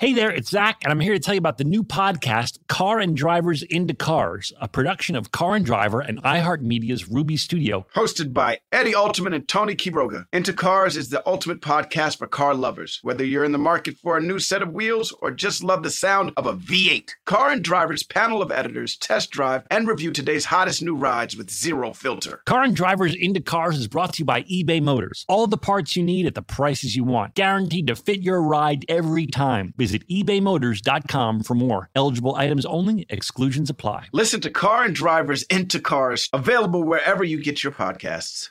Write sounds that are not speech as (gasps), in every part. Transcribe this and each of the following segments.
Hey there, it's Zach, and I'm here to tell you about the new podcast, Car and Drivers Into Cars, a production of Car and Driver and iHeartMedia's Ruby Studio. Hosted by Eddie Alterman and Tony Quiroga. Into Cars is the ultimate podcast for car lovers. Whether you're in the market for a new set of wheels or just love the sound of a V8, Car and Driver's panel of editors test drive and review today's hottest new rides with zero filter. Car and Drivers Into Cars is brought to you by eBay Motors. All the parts you need at the prices you want, guaranteed to fit your ride every time. Visit ebaymotors.com for more. Eligible items only, exclusions apply. Listen to Car and Drivers Into Cars, available wherever you get your podcasts.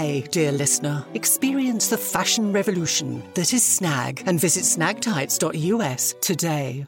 dear listener. Experience the fashion revolution that is Snag and visit snagtights.us today.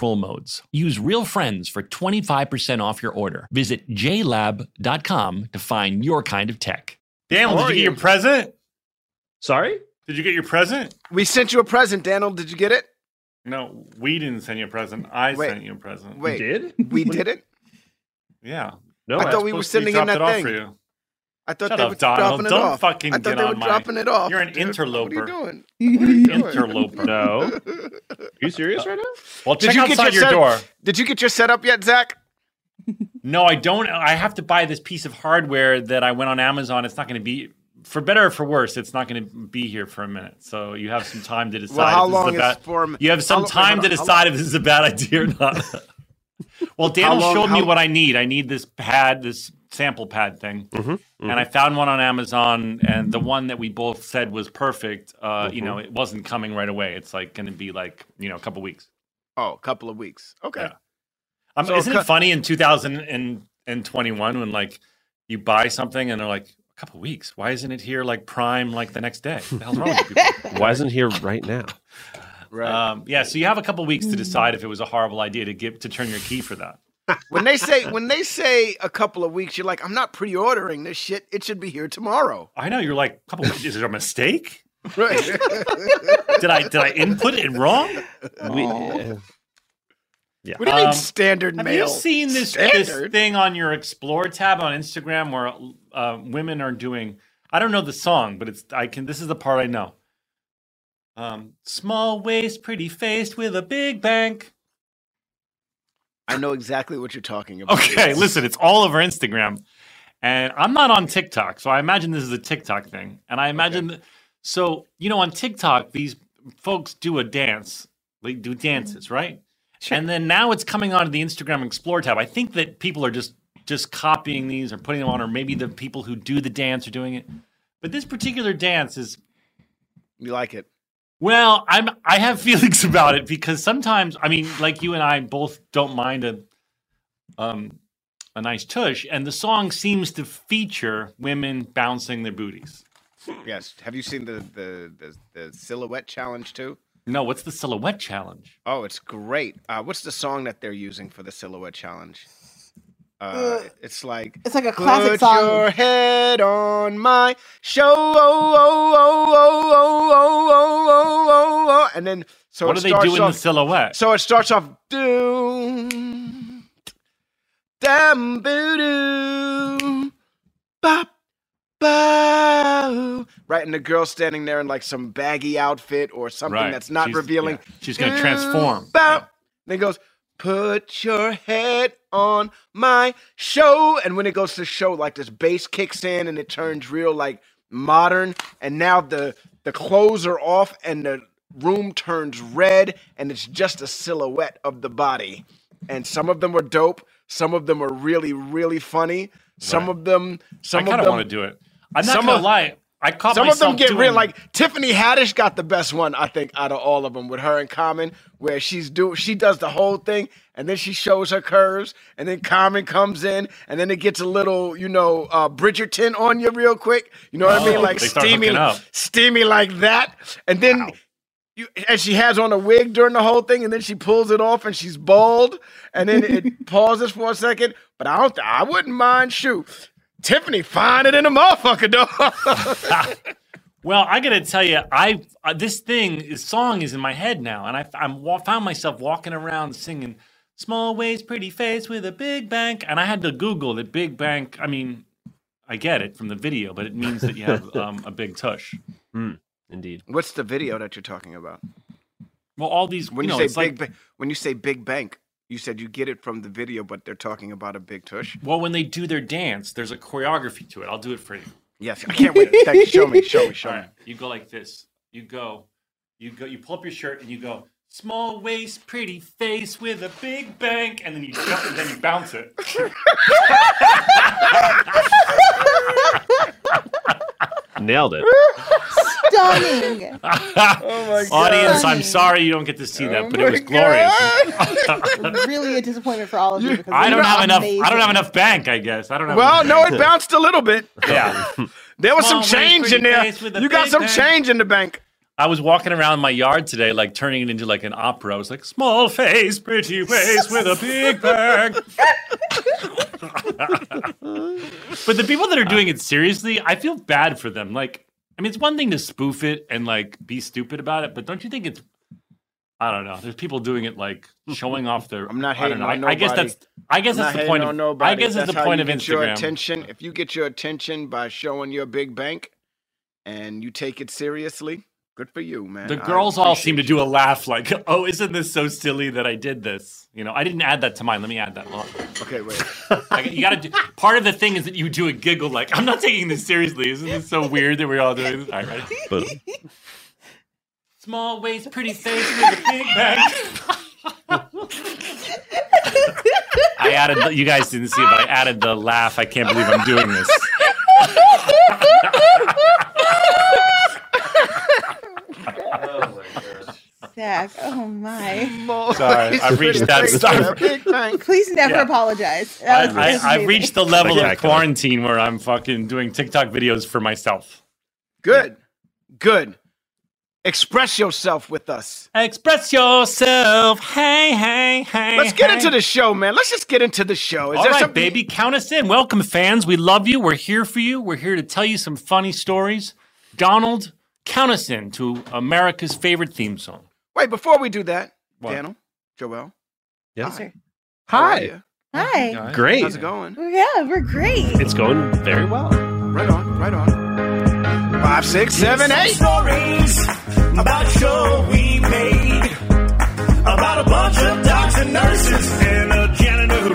modes. Use Real Friends for 25% off your order. Visit jlab.com to find your kind of tech. Daniel, did you get your present? Sorry? Did you get your present? We sent you a present, Daniel. Did you get it? No, we didn't send you a present. I Wait. sent you a present. Wait, we did? we (laughs) did it? Yeah. No, I I- thought we were Supposed to be sending in dropped that it off thing. For you. I thought Shut they up, were Donald. dropping it Don't off. fucking I thought get they on were my- dropping it off. You're an dude. interloper. What are you doing? (laughs) What are you doing? Interloper. No. (laughs) Are you serious right now? Well, Did check you get outside your your set- door. Did you get your setup yet, Zach? No, I don't. I have to buy this piece of hardware that I went on Amazon. It's not going to be, for better or for worse, it's not going to be here for a minute. So you have some time to decide. Well, how if this long is a bad, is for? You have some how lo- wait, time hold to on, how decide if this is a bad idea or not. (laughs) well, Daniel long- showed me what I need. I need this pad, this sample pad thing, Mm-hmm, and I found one on Amazon. And the one that we both said was perfect. Uh, You Mm-hmm. know, it wasn't coming right away. It's like going to be like you know a couple weeks. Oh, a couple of weeks. Okay. Yeah. Um, So isn't cu- it funny in 2021 when like you buy something and they're like a couple weeks? Why isn't it here like prime like the next day? What the hell's wrong with people? (laughs) Why isn't it here right now? Right. Um, yeah, so you have a couple weeks to decide if it was a horrible idea to give to turn your key for that. when they say when they say a couple of weeks, you're like, I'm not pre-ordering this shit. It should be here tomorrow. I know you're like a couple weeks. Is it a mistake? Right. (laughs) Did I did I input it wrong? We, what do you mean Um, standard Have mail? Have you seen this, this thing on your Explore tab on Instagram where uh, women are doing? I don't know the song, but it's I can. This is the part I know. Um, small waist, pretty faced with a big bank. I know exactly what you're talking about. Okay, listen, it's all over Instagram, and I'm not on TikTok, so I imagine this is a TikTok thing. And I imagine, that, so you know, on TikTok, these folks do a dance, they do dances, right? And then now it's coming onto the Instagram Explore tab. I think that people are just just copying these or putting them on, or maybe the people who do the dance are doing it. But this particular dance is You like it? Well, I'm I have (laughs) feelings about it because sometimes I mean, like you and I both don't mind a um a nice tush, and the song seems to feature women bouncing their booties. Yes. Have you seen the the the, the silhouette challenge too? No, what's the silhouette challenge? Oh, it's great. Uh, what's the song that they're using for the silhouette challenge? Uh, it's like It's like a classic Put song. your head on my show, oh, oh, oh, oh, oh, oh, oh, oh, oh, and then so what it do they starts do in off, the silhouette? So it starts off doom, dam, boo, doo, bop, bow. Right, and the girl standing there in like some baggy outfit or something Right. that's not She's- revealing. yeah. She's gonna transform. Bow. Yeah. Then goes, put your head on my show. And when it goes to show, like this bass kicks in and it turns real like modern. And now the the clothes are off and the room turns red and it's just a silhouette of the body. And some of them were dope. Some of them were really, really funny. Some Right. of them, some of them. I kind of want to do it. I'm not some gonna of- lie. I caught some of them get real. Like Tiffany Haddish got the best one, I think, out of all of them with her in common, where she's do she does the whole thing, and then she shows her curves, and then Common comes in, and then it gets a little, you know, uh, Bridgerton on you real quick. You know what I mean? Oh, Like steamy, steamy like that, and then. You, and she has on a wig during the whole thing, and then she pulls it off, and she's bald, and then it (laughs) pauses for a second. But I don't, I wouldn't mind. Shoot, Tiffany, find it in a motherfucker, though. (laughs) Well, I gotta tell you, I uh, this thing, this song is in my head now, and I I'm wa- found myself walking around singing "Small Waist, Pretty Face with a Big Bank," and I had to Google that big bank. I mean, I get it from the video, but it means that you have (laughs) um, a big tush. Indeed. What's the video that you're talking about? Well, all these When you you, know, say it's big, like ba- when you say big bank, you said you get it from the video, but they're talking about a big tush. well, when they do their dance, there's a choreography to it. I'll do it for you. Yes, I can't wait. Thank you. Show me, show me, show All me. right, you go like this. You go, you go, you pull up your shirt and you go. Small waist, pretty face with a big bank, and then you jump and then you bounce it. Nailed it. (laughs) Stunning. (laughs) Oh my Audience, I'm sorry you don't get to see that, but it oh was my glorious. (laughs) really a disappointment for all of you. Because I don't were have enough. I don't have enough bank. I guess I don't have. Well, enough no, it bounced a little bit. Yeah, (laughs) There was some Small waist, change in there. face with a You got some bank. change in the bank. I was walking around my yard today, like turning it into like an opera. I was like, small face, pretty face with a big bag. but the people that are doing it seriously, I feel bad for them. Like, I mean, it's one thing to spoof it and like be stupid about it, but don't you think it's? I don't know. There's people doing it like (laughs) showing off their. I'm not I don't hating know. on I, I guess that's. I guess I'm that's the point of. nobody. I guess That's that's the point you of get Your Instagram. attention. If you get your attention by showing your big bank, and you take it seriously, good for you, man. The girls all seem to do a laugh, like, (laughs) "Oh, isn't this so silly that I did this?" You know, I didn't add that to mine. Let me add that. Hold on. Okay, wait. (laughs) Like, you got to do. Part of the thing is that you do a giggle, like, "I'm not taking this seriously." Isn't this so weird that we're all doing this? All right, ready? But Small waist, pretty face with a big bag. (laughs) I added. You guys didn't see it, but I added the laugh. I can't believe I'm doing this. Zach, oh my. Sorry, I've reached that Pretty start. face with a Big bank. Please never Yeah. apologize. I, I, I've reached the level Like of quarantine where I'm fucking doing TikTok videos for myself. Good, good. Express yourself with us. Express yourself. Hey, hey, hey. Let's get hey. into the show, man. Let's just get into the show. Is All there right, something- baby, count us in. Welcome, fans. We love you. We're here for you. We're here to tell you some funny stories. Donald, count us in to America's favorite theme song. Wait, before we do that, What? Daniel, Joel, yes. Sir. how Hi. Hi. Great. How's it going? Yeah, we're great. It's going very well. Right on, right on. Five, six, seven, eight. stories about a show we made about a bunch of docs and nurses and a janitor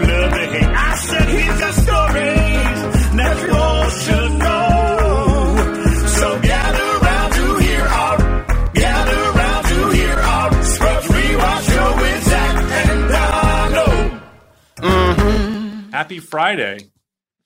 Happy Friday.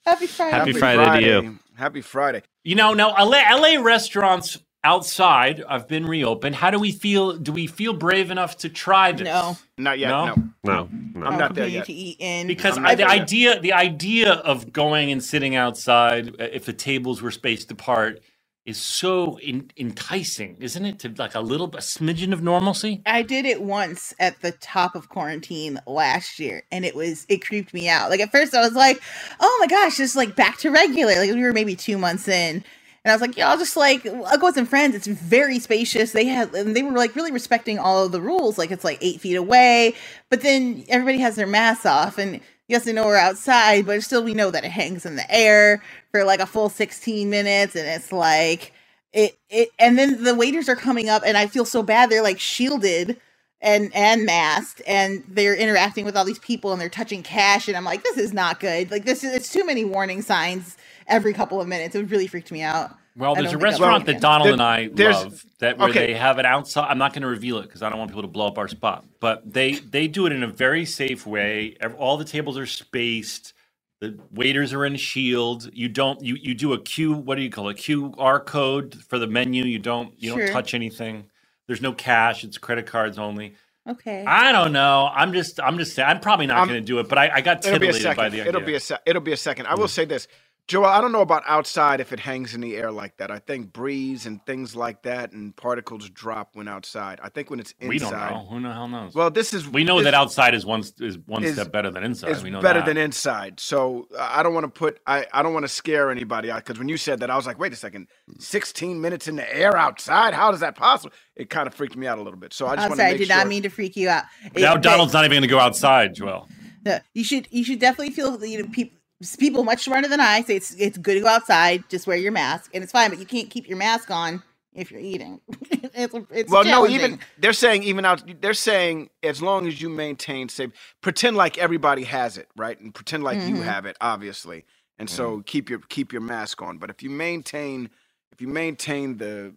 Happy Friday. Happy Friday to you. Happy Friday. You know, now LA, LA restaurants outside have been reopened. How do we feel? Do we feel brave enough to try this? No. Not yet. No? No. No, no. I'm not there yet. to eat in. Because I'm I, not the there yet. idea, the idea of going and sitting outside, uh, if the tables were spaced apart, is so in, enticing, isn't it? To like a little a smidgen of normalcy. I did it once at the top of quarantine last year, and it was it creeped me out. Like at first, I was like, "Oh my gosh, just like back to regular." Like we were maybe two months in, and I was like, "Yeah, I'll just like I'll go with some friends." It's very spacious. They had and they were like really respecting all of the rules. Like it's like eight feet away, but then everybody has their masks off, and yes, they know we're outside, but still we know that it hangs in the air for like a full sixteen minutes, and it's like it it and then the waiters are coming up and i feel so bad. They're like shielded and and masked and they're interacting with all these people and they're touching cash and i'm like this is not good. Like this is it's too many warning signs every couple of minutes. It really freaked me out Well, there's a don't think I'll restaurant that. Donald There- and I love that where okay. they have it outside. I'm not going to reveal it because I don't want people to blow up our spot. But they they do it in a very safe way. All the tables are spaced. The waiters are in shield. You don't you you do a Q. What do you call it? A QR code for the menu. You don't you Sure. don't touch anything. There's no cash. It's credit cards only. okay I don't know. I'm just I'm just saying. I'm probably not going to do it. But I, I got It'll be a titillated second. by the idea. It'll be a se- it'll be a second. I will hmm. say this, Joel. I don't know about outside if it hangs in the air like that. I think breeze and things like that and particles drop when outside. I think when it's inside. we don't know. Who the hell knows? Well, this is we know this that outside is one is one is- step better than inside. is we know better that. than inside. So uh, I don't want to put I, I don't want to scare anybody because when you said that I was like, wait a second, 16 minutes in the air outside. How is that possible? It kind of freaked me out a little bit. So I just i'm want sorry to i did sure. not mean to freak you out Now It- Donald's not even going to go outside, Joel. No, you should you should definitely feel you know people people much smarter than I say it's it's good to go outside, just wear your mask and it's fine, but you can't keep your mask on if you're eating. (laughs) it's it's Well, no, even they're saying even out. They're saying as long as you maintain safe, pretend like everybody has it, right, and pretend like you Mhm. have it, obviously, and so keep your keep your mask on. But if you maintain if you maintain the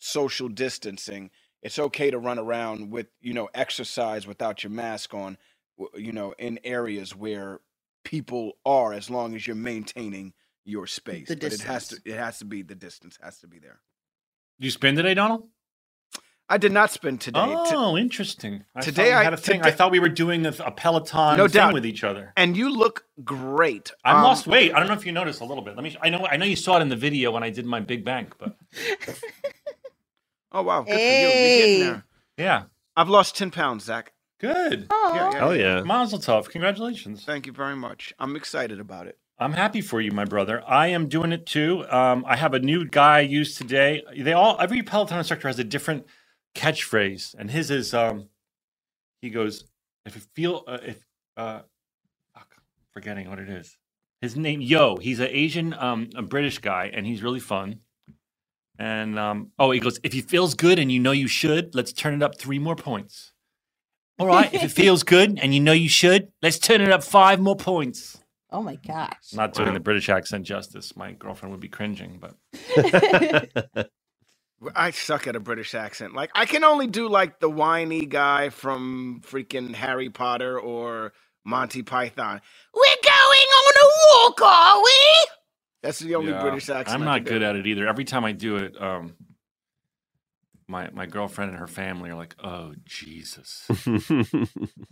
social distancing, it's okay to run around with you know exercise without your mask on, you know, in areas where people are, as long as you're maintaining your space. The but it has to it has to be the distance has to be there. You spin today, Donald? I did not spend today. T- Oh, interesting. I Today I- had a thing. I thought we were doing a, a Peloton No thing doubt. with each other. and you look great. I've Um, lost weight. I don't know if you noticed a little bit. Let me. I know. I know you saw it in the video when I did my big bank, but (laughs) Oh wow, good for you. You're Hey. getting there. yeah, I've lost ten pounds, Zach. Good. Aw. Yeah, yeah. Hell yeah. Mazel tov. Congratulations. Thank you very much. I'm excited about it. I'm happy for you, my brother. I am doing it too. Um, I have a new guy I used today. They all every Peloton instructor has a different catchphrase, and his is um, he goes, "If you feel uh, if uh, fuck, forgetting what it is. His name Yo. He's an Asian, um, a British guy, and he's really fun. And um, oh, he goes, if he feels good and you know you should, let's turn it up three more points. All right, if it feels good (laughs) and you know you should, let's turn it up five more points. Oh my gosh. Not doing the British accent justice. My girlfriend would be cringing, but (laughs) I suck at a British accent. Like I can only do like the whiny guy from freaking Harry Potter or Monty Python. We're going on a walk, are we? That's the only Yeah, British accent. I'm I not can do. good at it either. Every time I do it, um, my my girlfriend and her family are like, "Oh Jesus, (laughs)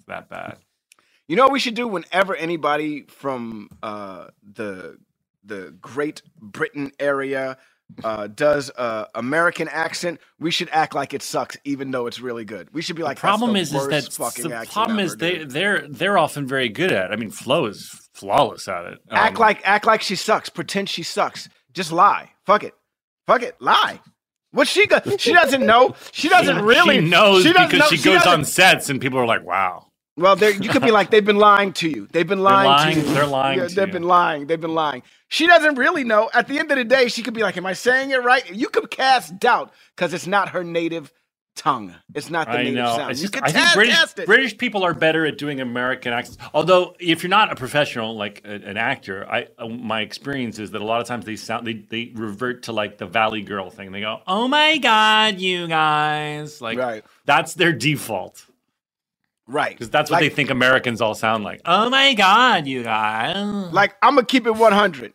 that bad." You know what we should do whenever anybody from uh, the the Great Britain area uh, does a American accent, we should act like it sucks, even though it's really good. We should be like, the problem That's is, is that fucking the accent problem ever, is they dude." they're they're often very good at. it. I mean, Flo is flawless at it. act Um, like act like she sucks. Pretend she sucks. Just lie. Fuck it. Fuck it. Lie. What she got? She doesn't know. (laughs) She doesn't really. She knows doesn't because know- she goes doesn't- on sets and people are like, "Wow." Well, there you could be like they've been lying to you. They've been lying, lying- to you. they're lying Yeah, they've you. been lying. They've been lying. She doesn't really know. At the end of the day, she could be like, "Am I saying it right?" You could cast doubt because it's not her native tongue. It's not the I native know. sound. It's you just, I think British it. British people are better at doing American accents. Although, if you're not a professional, like a- an actor, I uh, my experience is that a lot of times they sound they, they revert to like the Valley Girl thing. They go, "Oh my God, you guys!" Like Right. that's their default right. because that's what Like- they think Americans all sound like. Oh my God, you guys! Like I'm gonna keep it 100.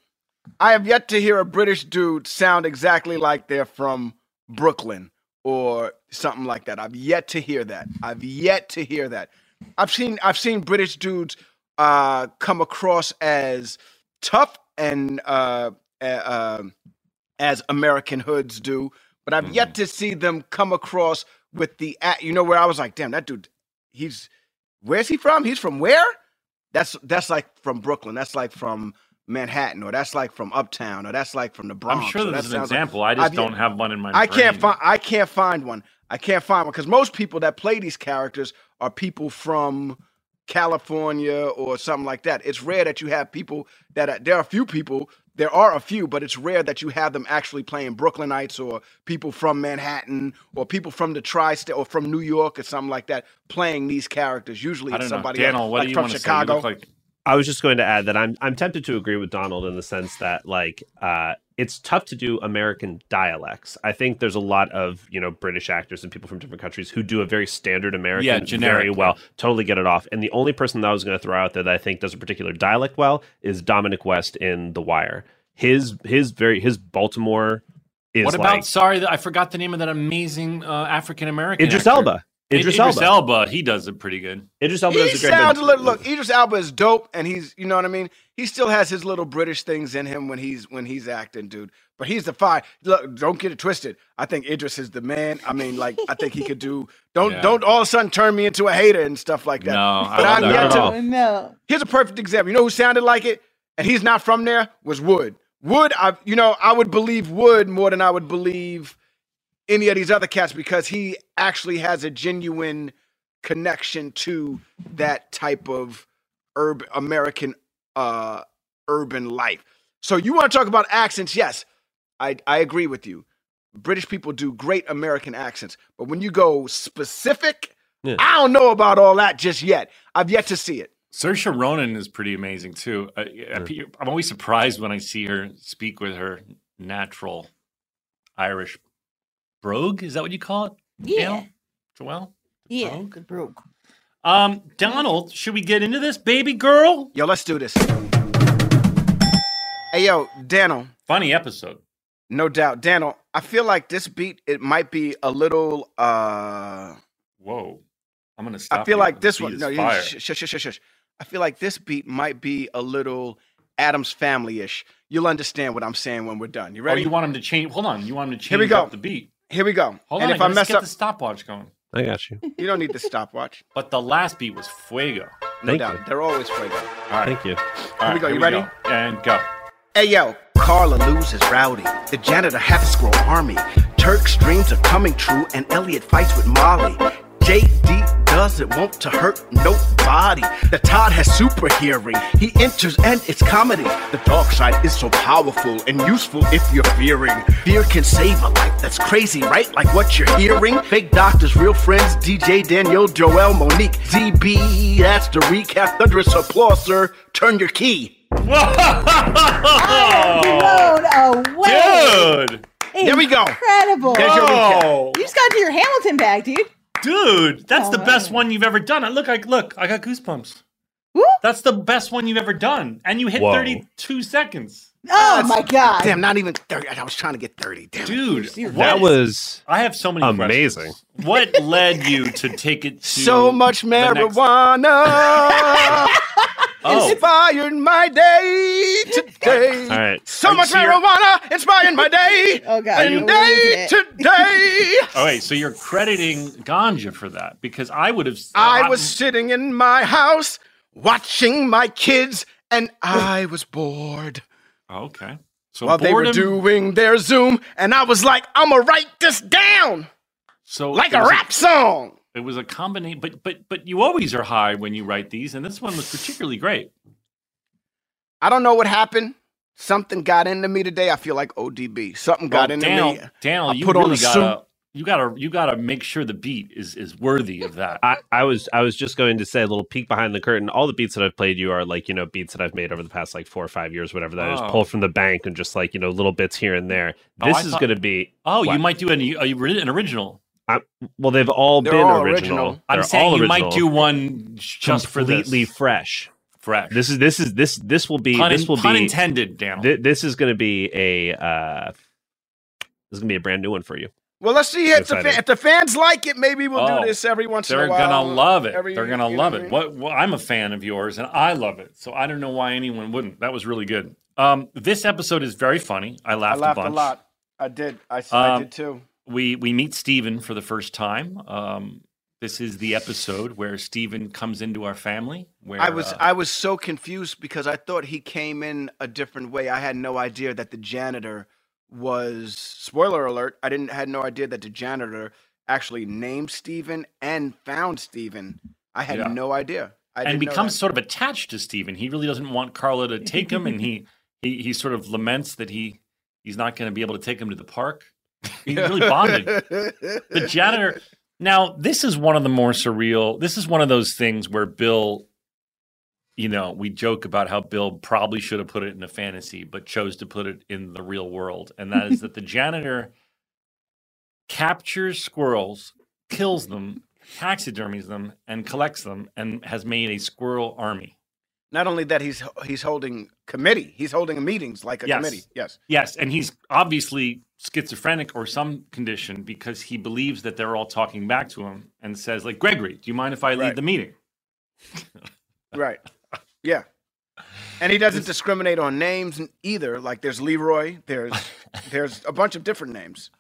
I have yet to hear a British dude sound exactly like they're from Brooklyn or something like that. I've yet to hear that. I've yet to hear that. I've seen I've seen British dudes uh, come across as tough and uh, uh, as American hoods do, but I've Mm-hmm. yet to see them come across with the a- you know where I was like, damn, that dude, he's where's he from? He's from where? That's that's like from Brooklyn. That's like from Manhattan, or that's like from Uptown, or that's like from the Bronx. I'm sure there's an sounds like- example. I just I've- don't have one in my. I can't find. I can't find one. I can't find one because most people that play these characters are people from California or something like that. It's rare that you have people that are, there are a few people. There are a few, but it's rare that you have them actually playing Brooklynites or people from Manhattan or people from the tri-state or from New York or something like that playing these characters. Usually, it's don't know, somebody Daniel. else, What like do you from want to say? Chicago. You look like I was just going to add that I'm I'm tempted to agree with Donald in the sense that like uh, it's tough to do American dialects. I think there's a lot of you know British actors and people from different countries who do a very standard American Yeah, very well, totally get it off. And the only person that I was going to throw out there that I think does a particular dialect well is Dominic West in The Wire. His his very his Baltimore is what about? like sorry, I forgot the name of that amazing uh, African American. Idris actor. Elba. Idris, Idris Elba. Elba. He does it pretty good. Idris Elba He does a great sounds a little. Look, Idris Elba is dope, and he's, you know what I mean. He still has his little British things in him when he's when he's acting, dude. But he's the fire. Look, don't get it twisted. I think Idris is the man. I mean, like, I think he could do. Don't Yeah. don't all of a sudden turn me into a hater and stuff like that. No, I but love I'm that. yet Not at to. all. Oh no. Here's a perfect example. You know who sounded like it, and he's not from there. Was Wood. Wood. I you know I would believe Wood more than I would believe any of these other cats because he actually has a genuine connection to that type of urban American uh urban life. So you want to talk about accents? Yes, I I agree with you. British people do great American accents, but when you go specific, Yeah. I don't know about all that just yet. I've yet to see it. Saoirse Ronan is pretty amazing too. Uh, I'm always surprised when I see her speak with her natural Irish brogue. Is that what you call it? Yeah. Gail? Joelle? Yeah. Brogue? The broke. Um, Donald, should we get into this, baby girl? Yo, let's do this. Hey, yo, Daniel, Funny episode. no doubt. Daniel, I feel like this beat, it might be a little, uh, Whoa. I'm gonna stop. I feel like this beat one, no, you, fire. sh- sh- sh- sh- sh- I feel like this beat might be a little Addams Family-ish. You'll understand what I'm saying when we're done. You ready? Oh, you want him to change? Hold on. You want him to change Here we go. up the beat? Here we go. Hold and on. if I let's mess get up, the stopwatch going. I got you. (laughs) you don't need the stopwatch. But the last beat was fuego. No Thank doubt. you. They're always fuego. All right. Thank you. All Here we go. here You ready? go. And go. Hey yo, Carla loses rowdy. The janitor half a squirrel army. Turk's dreams are coming true, and Elliot fights with Molly. JD doesn't want to hurt nobody. The Todd has super hearing. He enters and it's comedy. The dark side is so powerful and useful if you're fearing. Fear can save a life. That's crazy, right? Like what you're hearing. Fake doctors, real friends. DJ Daniel, Joel, Monique, ZB. That's the recap. Thunderous applause, sir. Turn your key. Blown away. Dude. There we go. Incredible. There's your recap. Oh, You just got to do your Hamilton bag, dude. Dude, that's Oh, the best one you've ever done. I look, I look, I got goosebumps. Woo. That's the best one you've ever done, and you hit Whoa. 32 seconds, Oh my god. Damn, not even 30. I was trying to get 30. Damn. dude. What- That was I have so many amazing. questions. What led you to take it (laughs) to So much the next- marijuana (laughs) Oh, inspired my day today. all right. So Are you much serious? marijuana inspired my day (laughs) Oh god. and we're day it. today. (laughs) oh wait, so you're crediting ganja for that because I would have. Uh, I was sitting in my house watching my kids and I (laughs) was bored Oh, okay. So while they were boredom- doing their Zoom and I was like, I'm gonna write this down so like a was rap song. It was a combination, but but but you always are high when you write these, and this one was particularly great. I don't know what happened. Something got into me today. I feel like ODB. Something got Well, into Daniel, me. Daniel, I you put on really a gotta, you gotta, you gotta make sure the beat is is worthy of that. I, I was I was just going to say a little peek behind the curtain. All the beats that I've played you are like you know beats that I've made over the past like four or five years, whatever. That I just Oh. pull from the bank and just like you know little bits here and there. Oh, This I is thought- going to be oh, you might do an, a, an original. Well. They've all They're been all original. original. I'm They're saying all you might do one just for completely this. fresh. fresh. This is this is this this will be pun, this will pun be intended, Daniel. thi- this is going to be a uh, this is going to be a brand new one for you. Well, let's see if the, Excited. fa- if the fans like it. Maybe we'll Oh, do this every once in a while. They're gonna love it. Every- They're gonna love it. What, what? I'm a fan of yours, and I love it. So I don't know why anyone wouldn't. That was really good. Um, this episode is very funny. I I laughed, laughed a a bunch. lot. I did. I, s- I Um, did too. We we meet Steven for the first time. Um, this is the episode where Steven comes into our family. Where I was uh, I was so confused because I thought he came in a different way. I had no idea that the janitor was spoiler alert. I didn't had no idea that the janitor actually named Steven and found Steven. I had Yeah. no idea. I and becomes sort of attached to Steven. He really doesn't want Carla to take him, and he (laughs) he he sort of laments that he he's not going to be able to take him to the park. He's really bonded. the (laughs) janitor. Now, this is one of the more surreal. This is one of those things where Bill, you know, we joke about how Bill probably should have put it in a fantasy, but chose to put it in the real world. And that is (laughs) that the janitor captures squirrels, kills them, taxidermies them, and collects them, and has made a squirrel army. Not only that, he's he's holding committee. He's holding meetings like a Yes. committee. Yes. Yes, and he's obviously schizophrenic or some condition because he believes that they're all talking back to him and says, like, Gregory, do you mind if I lead Right. the meeting? (laughs) Right. Yeah. And he doesn't discriminate on names either. Like there's Leroy. There's (laughs) there's a bunch of different names.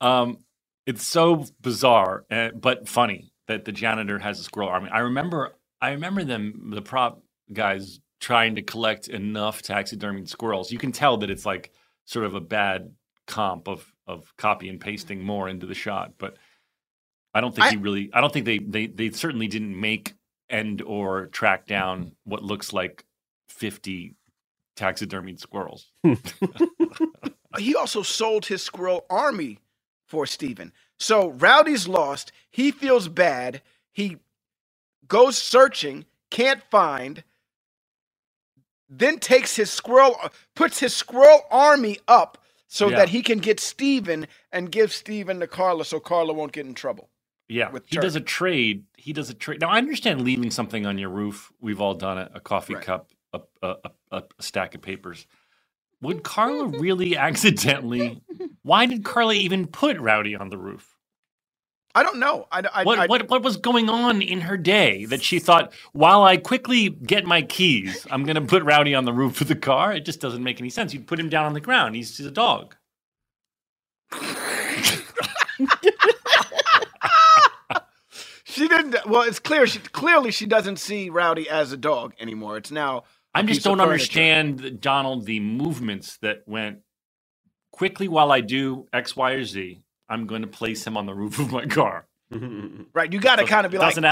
Um, it's so bizarre, uh, but funny that the janitor has a squirrel army. I remember, I remember them, the prop guys, trying to collect enough taxidermied squirrels. You can tell that it's like sort of a bad comp of of copy and pasting more into the shot, but I don't think I- he really. I don't think they they they certainly didn't make and or track down mm-hmm. what looks like fifty taxidermied squirrels. (laughs) He also sold his squirrel army for Steven. So Rowdy's lost. He feels bad. He goes searching, can't find, then takes his squirrel, puts his squirrel army up so Yeah. that he can get Steven and give Steven to Carla so Carla won't get in trouble. Yeah, with he does a trade. He does a trade. Now I understand leaving something on your roof. We've all done it. A coffee Right. cup, a, a, a, a stack of papers. Would (laughs) Carla really accidentally? Why did Carla even put Rowdy on the roof? I don't know. I, I, What I- what what was going on in her day that she thought, while I quickly get my keys, I'm going to put Rowdy on the roof of the car? It just doesn't make any sense. You'd put him down on the ground. He's, he's a dog. (laughs) She didn't. Well, it's clear. She clearly she doesn't see Rowdy as a dog anymore. It's now. I just don't understand, Donald, the movements that went quickly while I do X, Y, or Z. I'm going to place him on the roof of my car. (laughs) Right, you got to kind of be like, add-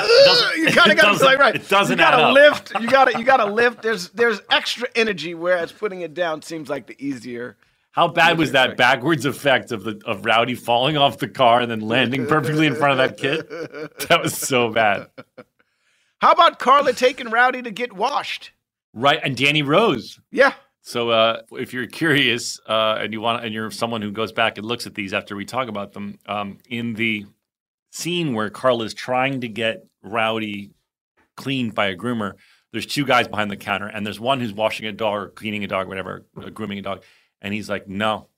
you kind of got to be like, right, it doesn't You got add to up. lift. You got to, you got to lift. There's, there's extra energy, whereas putting it down seems like the easier. How bad was that backwards effect of the of Rowdy falling off the car and then landing perfectly in front of that kid? (laughs) That was so bad. How about Carla taking Rowdy to get washed? Right, and Danny Rose. Yeah, So uh, if you're curious uh, and you want, and you're someone who goes back and looks at these after we talk about them, um, in the scene where Carl is trying to get Rowdy cleaned by a groomer, there's two guys behind the counter, and there's one who's washing a dog or cleaning a dog, whatever, grooming a dog, and he's like, no,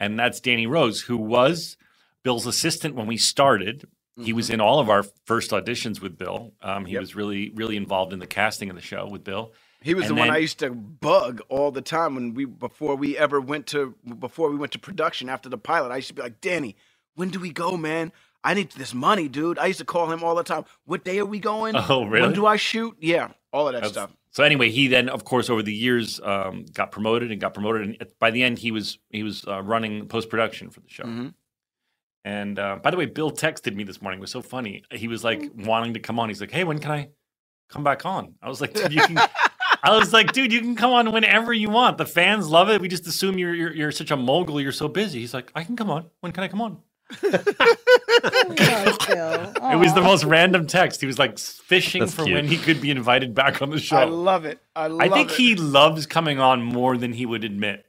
and that's Danny Rose, who was Bill's assistant when we started. He was in all of our first auditions with Bill. Um, he Yep. was really, really involved in the casting of the show with Bill. He was And the one I used to bug all the time when we before we ever went to before we went to production after the pilot. I used to be like, Danny, when do we go, man? I need this money, dude. I used to call him all the time. What day are we going? Oh, really? When do I shoot? Yeah, all of that That's- stuff. So anyway, he then, of course, over the years, um, got promoted and got promoted, and by the end, he was he was uh, running post production for the show. Mhm. And uh, by the way, Bill texted me this morning. It was so funny. He was like wanting to come on. He's like, "Hey, when can I come back on?" I was like, you can." I was like, "Dude, you can come on whenever you want. The fans love it. We just assume you're you're, you're such a mogul. You're so busy." He's like, "I can come on. When can I come on?" Oh, Bill. (laughs) It was the most random text. He was like fishing That's for cute. when he could be invited back on the show. I love it. I love I think it. he loves coming on more than he would admit.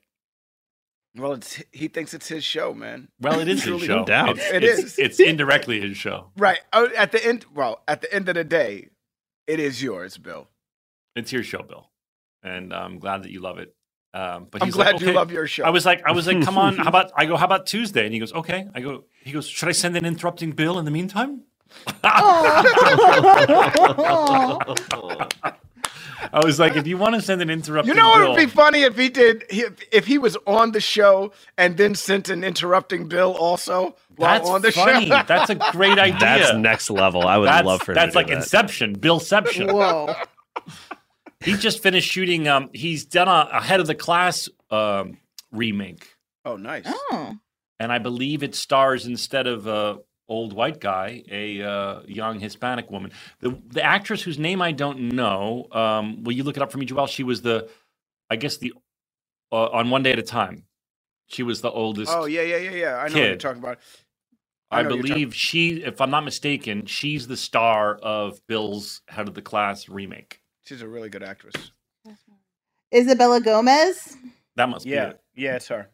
Well, it's he thinks it's his show, man. Well, it is his Truly, show. no doubt. It's, It it's, is. It's indirectly his show. Right. Oh, at the end. Well, at the end of the day, it is yours, Bill. It's your show, Bill, and I'm glad that you love it. Um, but I'm he's glad like, you love your show. I was like, I was like, come on, how (laughs) about I go? How about Tuesday? And he goes, okay. I go. He goes, should I send an interrupting bill in the meantime? Aw. (laughs) I was like, if you want to send an interrupting You know what would be funny if he did if, if he was on the show and then sent an interrupting bill also while that's on the funny. show. That's a great idea. That's next level. I would That's, love for him that's to do like that. Inception, Billception. Whoa. (laughs) he just finished shooting. Um, he's done a, a Head of the Class um remake, oh, nice. Oh. and I believe it stars instead of a old white guy, a uh, young Hispanic woman. The the actress whose name I don't know. Um, will you look it up for me, Joelle? She was the, I guess the, uh, on one day at a time. She was the oldest. Oh yeah, yeah, yeah, yeah. I know what you're Kid. talking about. I I, know you're talking- believe she, if I'm not mistaken, she's the star of Bill's Head of the Class remake. She's a really good actress. Isabella Gomez. That must be Yeah, it. yeah, it's her.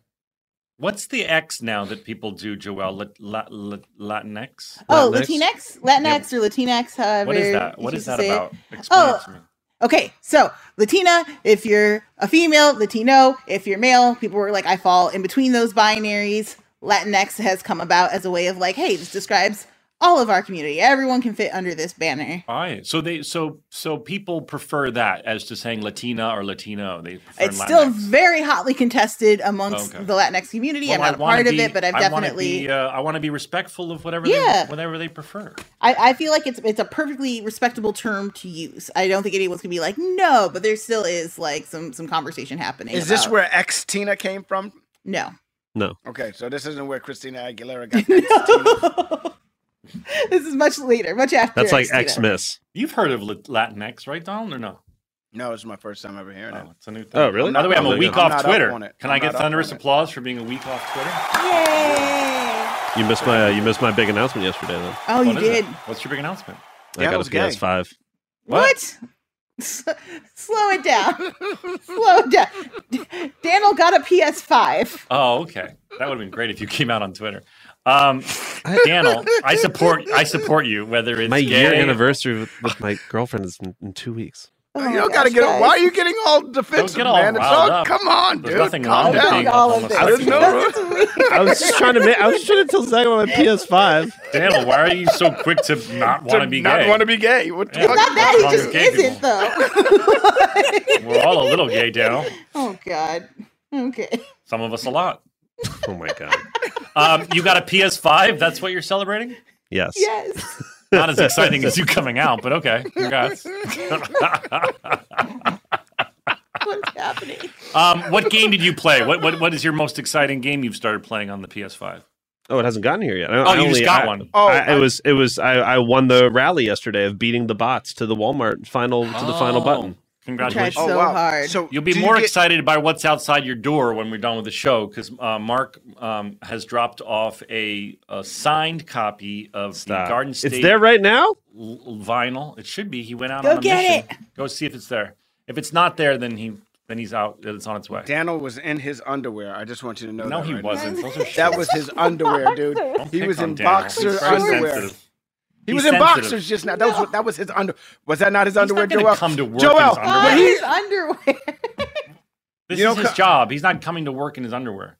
What's the X now that people do, Joel? Lat, lat, lat, Latinx? Oh, Latinx? Latinx, Latinx, or Latinx. However, What is that? What is that to say it. about? Oh, Explain Oh, it to me. Okay, so Latina, if you're a female, Latino, if you're male, people were like, I fall in between those binaries. Latinx has come about as a way of like, hey, this describes all of our community. Everyone can fit under this banner. All right. So they so so people prefer that as to saying Latina or Latino. They prefer It's still very hotly contested amongst Okay. the Latinx community. Well, I'm not a wanna part of it, but I've I wanna definitely. be, uh, I want to be respectful of whatever Yeah. they, whatever they prefer. I, I feel like it's it's a perfectly respectable term to use. I don't think anyone's gonna be like, no, but there still is like some some conversation happening. Is this where X Tina came from? No. No. Okay, so this isn't where Christina Aguilera got (laughs) X Tina. (laughs) this is much later, much after. That's like Xtina. Xmas. You've heard of Lat- Latinx, right, Donald, or no? No, it's my first time ever hearing it. Oh, it's a new thing. Oh, really? By the way, I'm a week. I'm off Twitter. Can I'm I get thunderous on it. applause for being a week off Twitter? Yay! You missed my uh, you missed my big announcement yesterday. Then Oh, you What is it? did. What's your big announcement? I Yeah, got it a gay. PS5. What? (laughs) Slow it down. Slow it down. D- Daniel got a PS5. Oh, okay. That would have been great if you came out on Twitter. Um, Daniel, I (laughs) support I support you. Whether it's my gay, year anniversary with, with my girlfriend is in, in two weeks. Oh you don't gotta gosh, get. guys. Why are you getting all defensive, get all man? It's all. up. Come on, There's dude. nothing calm wrong with down. being all of this. I didn't know. I was just trying to make. I was trying to tell Zach about my PS5. Daniel, why are you so quick to not want to be not gay? want to be gay. What the Yeah. fuck? Not that, What's he just gay isn't, though. We're all a little gay, Daniel. (laughs) oh, God. Okay. Some of us a lot. (laughs) Oh my god. Um, you got a PS5. That's what you're celebrating. Yes. Yes. (laughs) Not as exciting as you coming out, but okay. Congrats. (laughs) What's happening? um, what game did you play? What, what what is your most exciting game you've started playing on the PS5? Oh, it hasn't gotten here yet. I, Oh, I you just got I- one. Oh, I, I- it was it was I, I won the rally yesterday of beating the bots to the Walmart final to the final Oh, button. Congratulations. Tried so hard. So You'll be do you more get- excited by what's outside your door when we're done with the show because uh, Mark um, has dropped off a, a signed copy of Stop. the Garden State It's there right now. l- vinyl. It should be. He went out Go on a get mission. Go see if it's there. If it's not there, then he then he's out. It's on its way. Daniel was in his underwear. I just want you to know no, that. he right wasn't. Those are That was his underwear, dude. Don't He was in Daniel. boxer He's underwear. sensitive. He He's was in sensitive. boxers just now. That was that was his under. Was that not his He's underwear, not Joel? come to work in Joel, uh, his underwear. when Oh, his underwear. This You is his co- job. He's not coming to work in his underwear.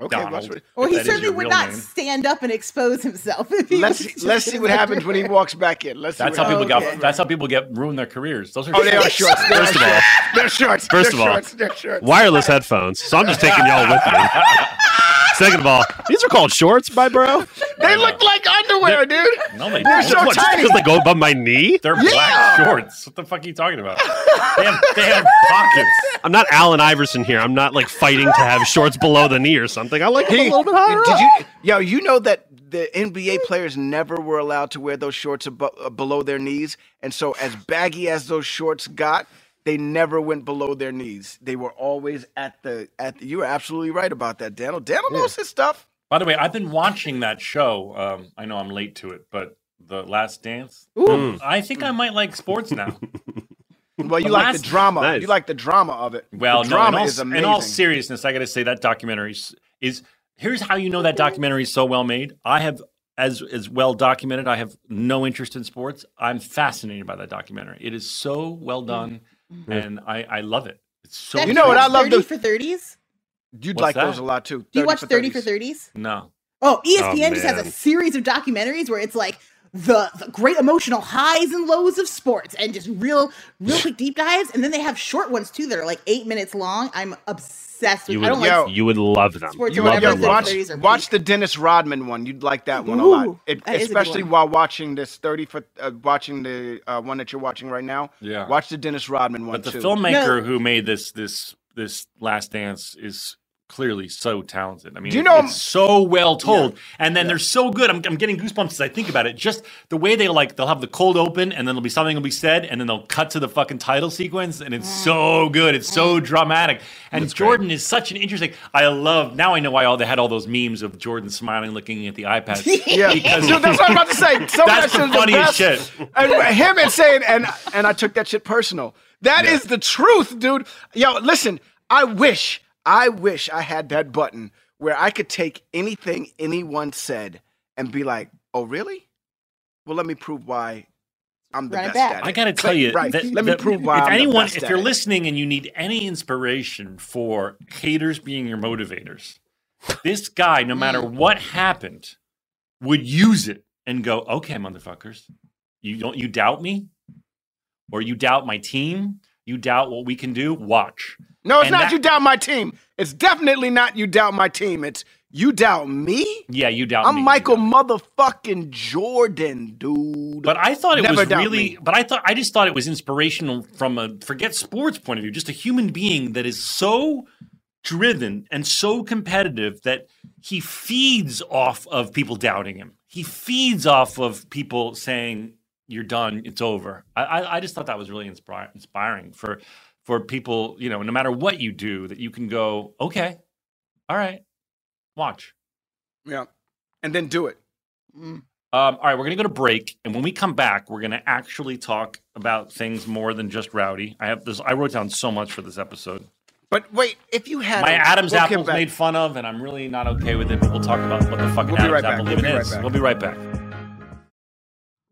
okay, Donald. let's, Well, he certainly would not name. stand up and expose himself. Let's see, let's see what happens when he walks back in. Let's That's what how people happens. get. That's how people get ruin their careers. Those are Oh, they are shorts. First of all- they're shorts. First they're of all- shorts. They're shorts. Wireless headphones. So I'm just taking y'all with me. (laughs) Second of all, these are called shorts, my bro. They look like underwear, dude. No, they They're don't. so What, just tiny. because they go above my knee? They're black shorts. What the fuck are you talking about? They have, they have pockets. I'm not Allen Iverson here. I'm not like fighting to have shorts below the knee or something. I like them a little bit higher. Did up. you, yo, you know that the NBA players never were allowed to wear those shorts abo- uh, below their knees, and so as baggy as those shorts got, they never went below their knees. They were always at the at. The, you were absolutely right about that, Daniel. Daniel knows his stuff. By the way, I've been watching that show. Um, I know I'm late to it, but The Last Dance. Mm. I think I might like sports now. (laughs) Well, you The like last- the drama. Nice. You like the drama of it. Well, the no, in drama all, is amazing. in all seriousness, I got to say that documentary is, is. Here's how you know that documentary is so well made. I have, as as well documented. I have no interest in sports. I'm fascinated by that documentary. It is so well done, Mm-hmm. and I I love it. It's so. That You know what I love 30 the- for 30s? You'd What's like that? those a lot too. Do you watch 30 for 30s? No. Oh, oh ESPN just has a series of documentaries where it's like the, the great emotional highs and lows of sports and just real, real (laughs) quick deep dives. And then they have short ones too that are like eight minutes long. I'm obsessed with. You I would, don't Yo. like you would love them. Sports You or love them. watch, them. 30s are watch the Dennis Rodman one. You'd like that one a lot, Ooh, It- that is a good especially one. while watching this thirty for uh, watching the uh, one that you're watching right now. Yeah. watch the Dennis Rodman one But the too. filmmaker who made this this this Last Dance is clearly so talented. I mean, Do you know- it's so well told, and then they're so good. I'm, I'm getting goosebumps as I think about it. Just the way they like, they'll have the cold open, and then there'll be something will be said, and then they'll cut to the fucking title sequence, and it's so good. It's so dramatic. And Jordan is such an interesting. I love. Now I know why all they had all those memes of Jordan smiling, looking at the iPad. (laughs) Yeah, because Dude, that's what I'm about to say. (laughs) Some That's that the funniest best. shit. And him and saying, and and I took that shit personal. That is the truth, dude. Yo, listen. I wish, I wish I had that button where I could take anything anyone said and be like, "Oh, really? Well, let me prove why I'm the Run best at it." I gotta tell you, right? that- let me prove why if I'm anyone, the best if you're it. listening and you need any inspiration for haters being your motivators, this guy, no matter Mm. what happened, would use it and go, "Okay, motherfuckers, you don't you doubt me, or you doubt my team, you doubt what we can do. Watch." No, it's And not that- you doubt my team. It's definitely not you doubt my team. It's you doubt me. Yeah, you doubt me. I'm Michael motherfucking Jordan, dude. But I thought it Never was really. me. But I thought I just thought it was inspirational from a forget sports point of view. Just a human being that is so driven and so competitive that he feeds off of people doubting him. He feeds off of people saying you're done, it's over. I, I, I just thought that was really inspiring for for people. You know, no matter what you do, that you can go, okay, all right, watch. yeah, and then do it. Mm. Um, all right, we're going to go to break, and when we come back, we're going to actually talk about things more than just Rowdy. I have this. I wrote down so much for this episode. But wait, if you had My Adam's we'll apple back- made fun of, and I'm really not okay with it. But we'll talk about what the fucking We'll Adam's right back. apple We'll even right is. We'll be right back.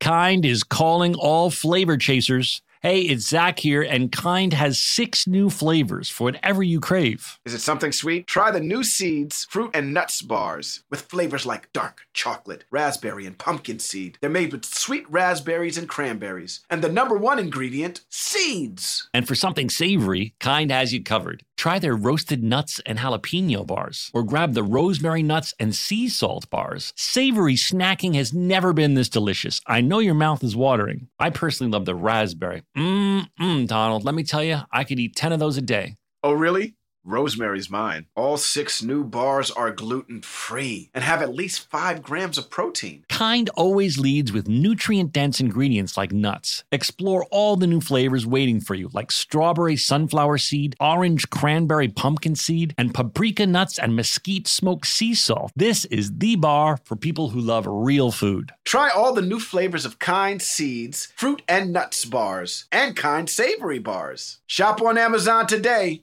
Kind is calling all flavor chasers. Hey, it's Zach here, and Kind has six new flavors for whatever you crave. Is it something sweet? Try the new Seeds fruit and nuts bars with flavors like dark chocolate, raspberry, and pumpkin seed. They're made with sweet raspberries and cranberries. And the number one ingredient, seeds. And for something savory, Kind has you covered. Try their roasted nuts and jalapeno bars, or grab the rosemary nuts and sea salt bars. Savory snacking has never been this delicious. I know your mouth is watering. I personally love the raspberry. Mmm, mm, Donald, let me tell you, I could eat 10 of those a day. Oh, really? Rosemary's mine. All six new bars are gluten free and have at least five grams of protein. Kind always leads with nutrient dense ingredients like nuts. Explore all the new flavors waiting for you, like strawberry sunflower seed, orange cranberry pumpkin seed, and paprika nuts and mesquite smoked sea salt. This is the bar for people who love real food. Try all the new flavors of Kind Seeds, fruit and nuts bars, and Kind Savory bars. Shop on Amazon today.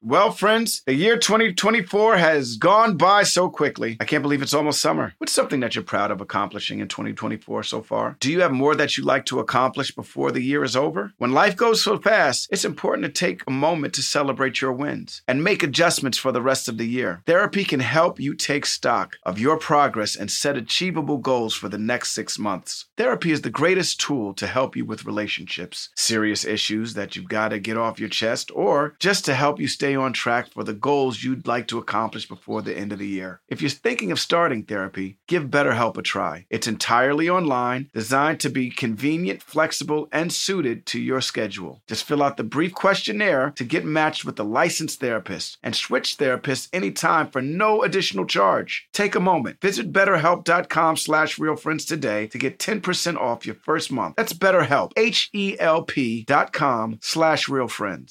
Well, friends, the year 2024 has gone by so quickly. I can't believe it's almost summer. What's something that you're proud of accomplishing in 2024 so far? Do you have more that you'd like to accomplish before the year is over? When life goes so fast, it's important to take a moment to celebrate your wins and make adjustments for the rest of the year. Therapy can help you take stock of your progress and set achievable goals for the next six months. Therapy is the greatest tool to help you with relationships, serious issues that you've got to get off your chest, or just to help you stay on track for the goals you'd like to accomplish before the end of the year. If you're thinking of starting therapy, give BetterHelp a try. It's entirely online, designed to be convenient, flexible, and suited to your schedule. Just fill out the brief questionnaire to get matched with a licensed therapist and switch therapists anytime for no additional charge. Take a moment. Visit betterhelp.com slash realfriends today to get 10% off your first month. That's betterhelp, H-E-L-P dot com slash realfriends.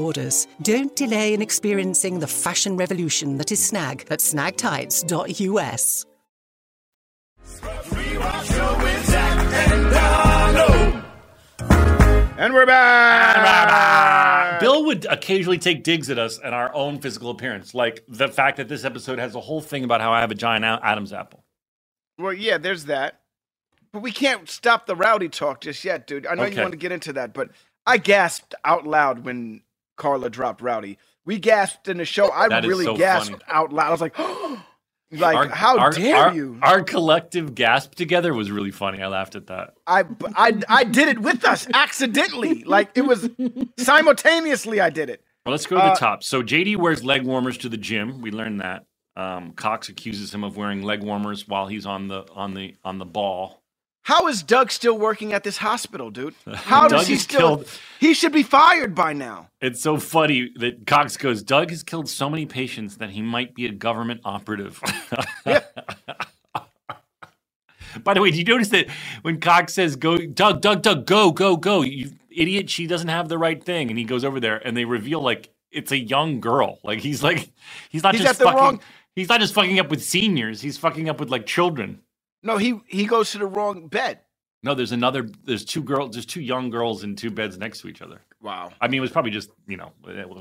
orders. Don't delay in experiencing the fashion revolution that is Snag at snagtights.us. And we're back. Bill would occasionally take digs at us and our own physical appearance, like the fact that this episode has a whole thing about how I have a giant Adam's apple. Well, yeah, there's that. But we can't stop the rowdy talk just yet, dude. I know Okay. you want to get into that, but I gasped out loud when Carla dropped rowdy. We gasped in the show. I That really so gasped funny. out loud. I was like, (gasps) like, Our- how our- dare our- you? Our collective gasp together was really funny. I laughed at that. I, I, I did it with us accidentally. Like it was simultaneously. I did it. Well, let's go to Uh, the top. So JD wears leg warmers to the gym. We learned that. Um, Cox accuses him of wearing leg warmers while he's on the on the on the ball. How is Doug still working at this hospital, dude? (laughs) How does he still? killed. He should be fired by now. It's so funny that Cox goes, Doug has killed so many patients that he might be a government operative. (laughs) (laughs) By the way, do you notice that when Cox says, go, Doug, Doug, Doug, go, go, go, you idiot, she doesn't have the right thing. And he goes over there and they reveal like it's a young girl. Like he's like, he's not He's just fucking, wrong- he's not just fucking up with seniors. He's fucking up with like children. No, he he goes to the wrong bed. No, there's another, there's two girls, there's two young girls in two beds next to each other. Wow. I mean, it was probably just you know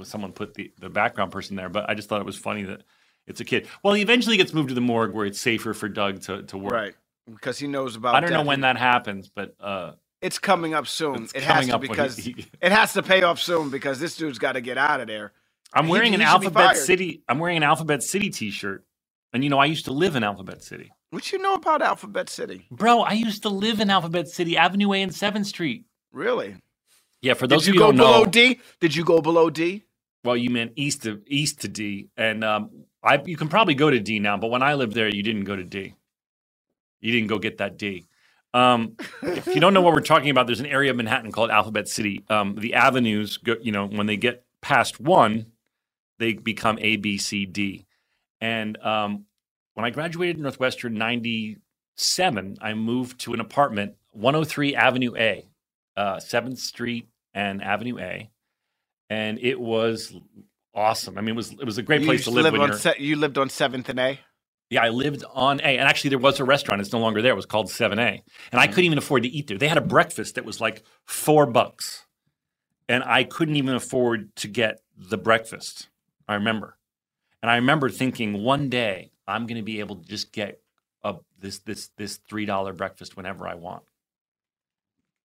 someone put the, the background person there, but I just thought it was funny that it's a kid. Well, he eventually gets moved to the morgue where it's safer for Doug to, to work. Right. Because he knows about. I don't know when that happens, but uh, It's coming up soon. It's it coming has to because he- (laughs) it has to pay off soon because this dude's got to get out of there. I'm He- wearing an he should Alphabet. City. I'm wearing an Alphabet City T-shirt, and you know I used to live in Alphabet City, What you know about Alphabet City? bro. I used to live in Alphabet City, Avenue A and Seventh Street. Really? Yeah, for those Did of you you go who below don't know, D? Did you go below D? well, you meant east of east to D, and um, I you can probably go to D now, but when I lived there, you didn't go to D. You didn't go get that D. Um, if you don't know what we're talking about, there's an area of Manhattan called Alphabet City. Um, the avenues, go, you know, when they get past one, they become A, B, C, D. And um, when I graduated Northwestern '97, I moved to an apartment, 103 Avenue A, uh, Seventh Street and Avenue A, and it was awesome. I mean, it was it was a great you place to live. on se- you lived on Seventh and A. yeah, I lived on A, and actually there was a restaurant. It's no longer there. It was called Seven A, and I couldn't even afford to eat there. They had a breakfast that was like four bucks, and I couldn't even afford to get the breakfast. I remember, and I remember thinking one day I'm going to be able to just get a this this this three dollar breakfast whenever I want.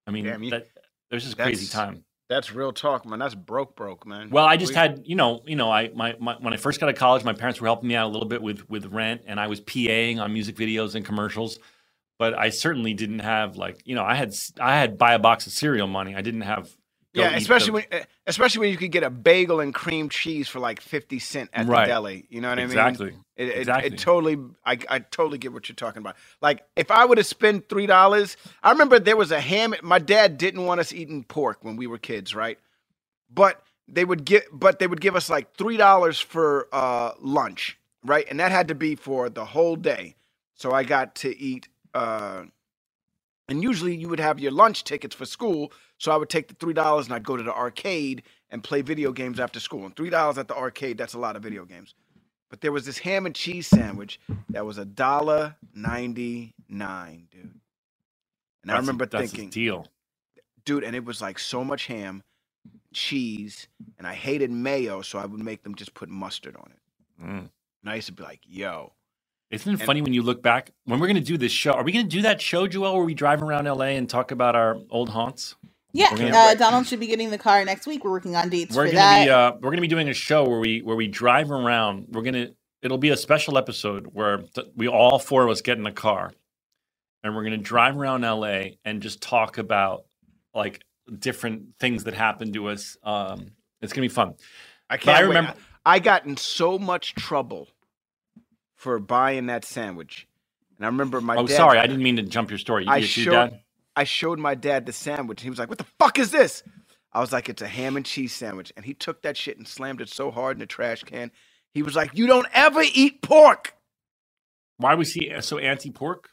I mean, Damn, you- that, was just crazy time. That's real talk, man. That's broke, broke, man. Well, I just We- had, you know, you know, I my, my when I first got to college, my parents were helping me out a little bit with with rent, and I was PAing on music videos and commercials. But I certainly didn't have like, you know, I had I had buy a box of cereal money. I didn't have. Yeah, especially the- when eh, especially when you could get a bagel and cream cheese for like fifty cent at Right. the deli. You know what exactly. I mean? It, it, Exactly. it totally, I, I totally get what you're talking about. Like, if I would have spent three dollars, I remember there was a ham. My dad didn't want us eating pork when we were kids, right? But they would get, but they would give us like three dollars for uh, lunch, right? And that had to be for the whole day. So I got to eat. Uh, and usually you would have your lunch tickets for school. So I would take the three dollars and I'd go to the arcade and play video games after school. And three dollars at the arcade, that's a lot of video games. But there was this ham and cheese sandwich that was a dollar ninety nine, dude. And I That's a- remember a thinking, deal. dude, and it was like so much ham. cheese and I hated mayo, so I would make them just put mustard on it. Mm. And I used to be like, "Yo, Isn't it And- funny when you look back? When we're going to do this show, are we going to do that show, Joel, where we drive around LA and talk about our old haunts? Yeah, gonna- uh, Donald should be getting the car next week. We're working on dates We're for going that. to be uh, we're going to be doing a show where we where we drive around. We're going to it'll be a special episode where th- we all four of us get in a car and we're going to drive around LA and just talk about like different things that happened to us. Um, it's going to be fun. I can't I wait." remember- I got in so much trouble for buying that sandwich. And I remember my oh, dad sorry, I didn't mean to jump your story. I showed dad? I showed my dad the sandwich. He was like, "What the fuck is this?" I was like, "It's a ham and cheese sandwich." And he took that shit and slammed it so hard in the trash can. He was like, "You don't ever eat pork." Why was he so anti-pork?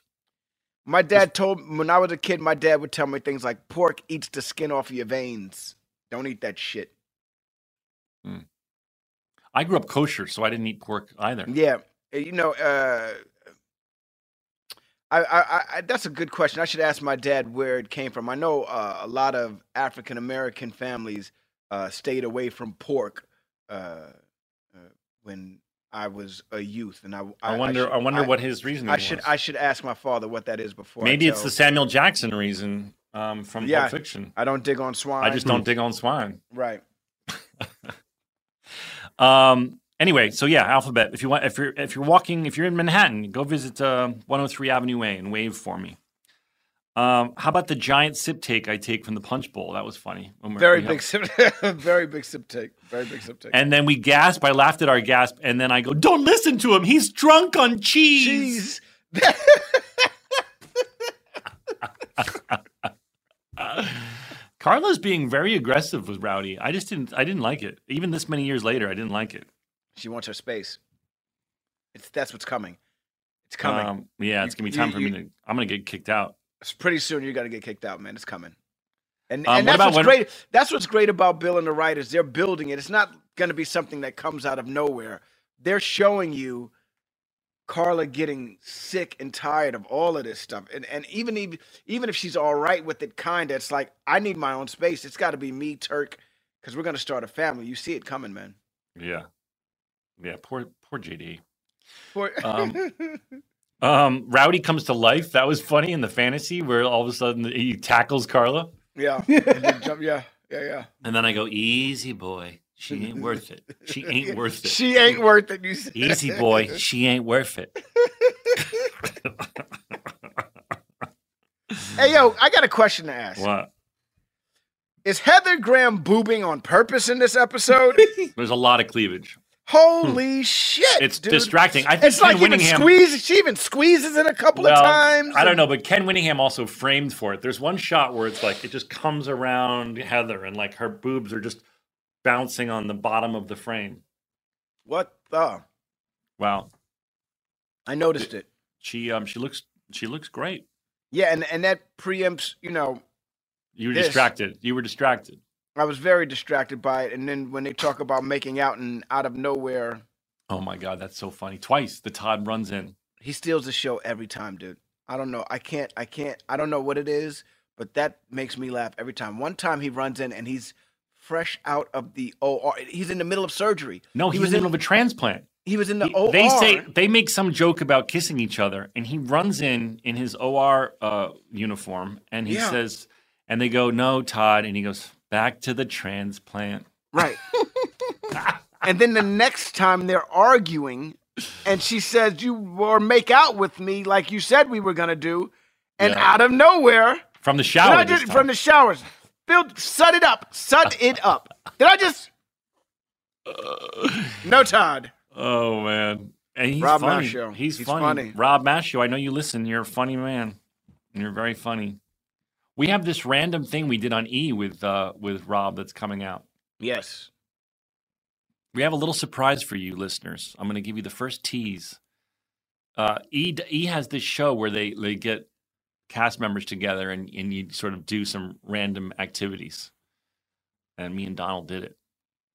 My dad told when I was a kid, my dad would tell me things like, "Pork eats the skin off of your veins. Don't eat that shit." I grew up kosher, so I didn't eat pork either. Yeah, uh, you know, uh, I, I, I, I- that's a good question. I should ask my dad where it came from. I know uh, a lot of African American families uh, stayed away from pork uh, uh, when I was a youth, and I, I, wonder. should- I, wonder what his reasoning I was. should. I should ask my father what that is before. I Maybe it's the Samuel Jackson reason um, from Yeah. Pulp Fiction. I don't dig on swine. I just don't dig on swine. Right. (laughs) Um. Anyway, so yeah, Alphabet. If you want, if you're if you're walking, if you're in Manhattan, go visit uh, 103 Avenue A and wave for me. Um, how about the giant sip take I take from the Punch Bowl? That was funny. Very big sip. (laughs) very big sip take. Very big sip take. And then we gasp. I laughed at our gasp, and then I go, "Don't listen to him. He's drunk on cheese." cheese. Carla's being very aggressive with Rowdy. I just didn't. I didn't like it. Even this many years later, (laughs) I didn't like it. She wants her space. It's that's what's coming. It's coming. Um, yeah, it's You- gonna be you- time for you- me to. I'm gonna get kicked out. It's pretty soon you're gonna get kicked out, man. It's coming. And, Um, and what that's what's when- great. That's what's great about Bill and the writers. They're building it. It's not gonna be something that comes out of nowhere. They're showing you Carla getting sick and tired of all of this stuff. And and even even even if she's all right with it, kinda, it's like I need my own space. It's got to be me, Turk, because we're gonna start a family. You see it coming, man. Yeah, yeah. Poor, poor JD. Boy- (laughs) Um, Um, Rowdy comes to life. That was funny in the fantasy where all of a sudden he tackles Carla, yeah, (laughs) yeah, jump- yeah, yeah, yeah. and then I go, "Easy boy, she ain't worth it. She ain't (laughs) worth it. She ain't worth it. You said. Easy boy, she ain't worth it." Hey yo, I got a question to ask. What? Is Heather Graham boobing on purpose in this episode? There's a lot of cleavage. Holy shit! It's dude. distracting. I think It's like Ken even Winningham. squeeze. She even squeezes it a couple of Well, times. I don't know, but Ken Whittingham also framed for it. There's one shot where it's like it just comes around Heather and like her boobs are just bouncing on the bottom of the frame. What the? Wow. I noticed it. She um she looks she looks great. Yeah, and and that preempts. You know, You were This- distracted. You were distracted. I was very distracted by it. And then when they talk about making out and out of nowhere, Oh my god, that's so funny. Twice the Todd runs in. he steals the show every time, dude. I don't know. I can't. I can't. I don't know what it is, but that makes me laugh every time. One time he runs in and he's fresh out of the OR. He's in the middle of surgery. No, he he was in the middle of a transplant. He was in the He- OR. They say they make some joke about kissing each other, and he runs in in his OR uh, uniform, and he Yeah. says, and they go, "No, Todd," and he goes, "Back to the transplant." Right. (laughs) and then the next time they're arguing, and she says, You or make out with me like you said we were gonna do. And Yeah. out of nowhere, From the shower. Just, from the showers, Phil, set it up. Set (laughs) it up. Did I just (laughs) No Todd. oh man, and he's Rob funny. He's, He's funny. funny. Rob Maschio, I know you listen. You're a funny man. You're very funny. We have this random thing we did on E with uh, with Rob that's coming out. Yes. We have a little surprise for you, listeners. I'm going to give you the first tease. Uh, e E has this show where they they get cast members together and and you sort of do some random activities. And me and Donald did it.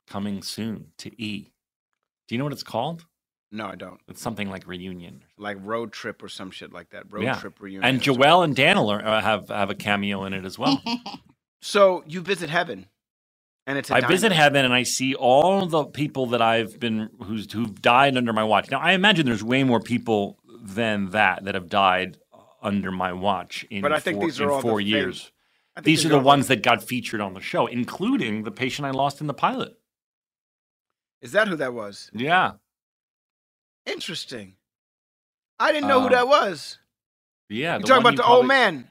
Coming soon to E. Do you know what it's called? No, I don't. It's something like reunion. Like road trip or some shit like that. Road Yeah. trip reunion. And. Joelle and Daniel are, uh, have have a cameo in it as well. (laughs) So you visit heaven. And it's a I diner. visit heaven and I see all the people that I've been who's who've died under my watch. Now I imagine there's way more people than that that have died under my watch in But I think four, these are in all four fam- years. I These are the all ones that got featured on the show, including the patient I lost in the pilot. Is that who that was? Yeah, Interesting. I didn't know who Um, that was. yeah. You're talking about you the probably- old man.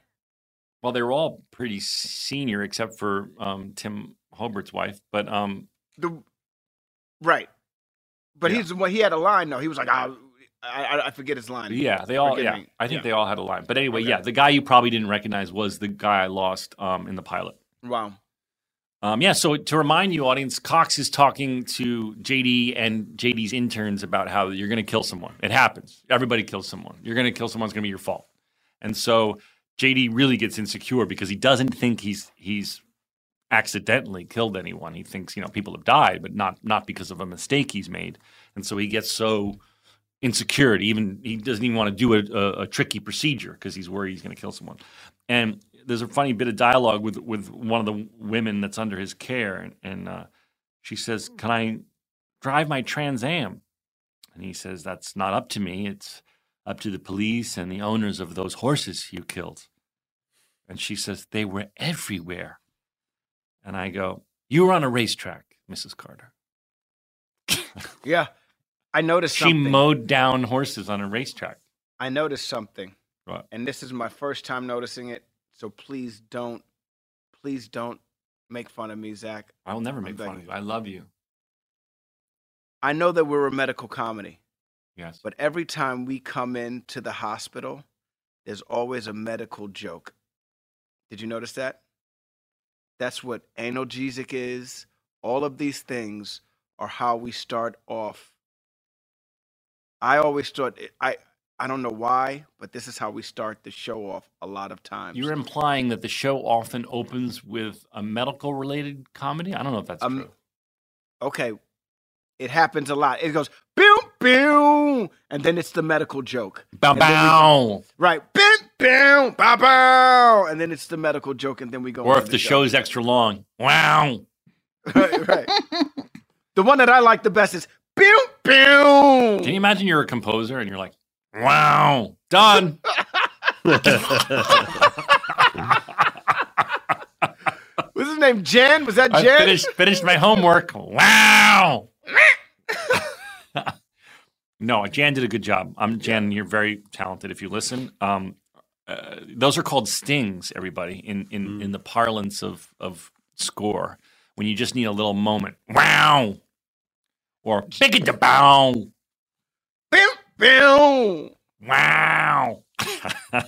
Well, they were all pretty senior, except for um, Tim Hobart's wife. But um, The right. But Yeah. he's one. He had a line though. He was like, ah, I, I, I forget his line. yeah, they all. Yeah, me. I think Yeah. they all had a line. But anyway, Okay. yeah, the guy you probably didn't recognize was the guy I lost um, in the pilot. Wow. Um, yeah, so to remind you, audience, Cox is talking to JD and JD's interns about how you're going to kill someone. It happens. Everybody kills someone. You're going to kill someone. It's going to be your fault. And so JD really gets insecure because he doesn't think he's he's accidentally killed anyone. He thinks you know people have died, but not not because of a mistake he's made. And so he gets so insecure. Even he doesn't even want to do a, a, a tricky procedure because he's worried he's going to kill someone. And there's a funny bit of dialogue with with one of the women that's under his care, and, and uh, she says, "Can I drive my Trans Am?" And he says, "That's not up to me. It's up to the police and the owners of those horses you killed." And she says, "They were everywhere." And I go, "You were on a racetrack, Mrs. Carter." (laughs) Yeah. I noticed Something. She mowed down horses on a racetrack. I noticed something. What? And this is my first time noticing it. So please don't, please don't make fun of me, Zach. I will never make fun of you. I love you. I know that we're a medical comedy, Yes. but every time we come into the hospital, there's always a medical joke. Did you notice that? That's what analgesic is. All of these things are how we start off. I always thought I I don't know why, but this is how we start the show off a lot of times. You're implying that the show often opens with a medical related comedy? I don't know if that's Um, true. okay, it happens a lot. It goes boom boom, and then it's the medical joke. Bow bow. Right, boom boom, bow bow, and then it's the medical joke, and then we go. Or if the show is extra long. Wow. (laughs) right, right. the one that I like the best is boom boom. Can you imagine you're a composer and you're like, wow, done. (laughs) What's his name? Jen? Was that Jan? I finished finished my homework. Wow. no, Jan did a good job. I'm Jan. You're very talented. If you listen, um, uh, those are called stings. Everybody in in in the parlance of of score, when you just need a little moment. Wow. Or big it bow. Boom boom. Wow. (laughs)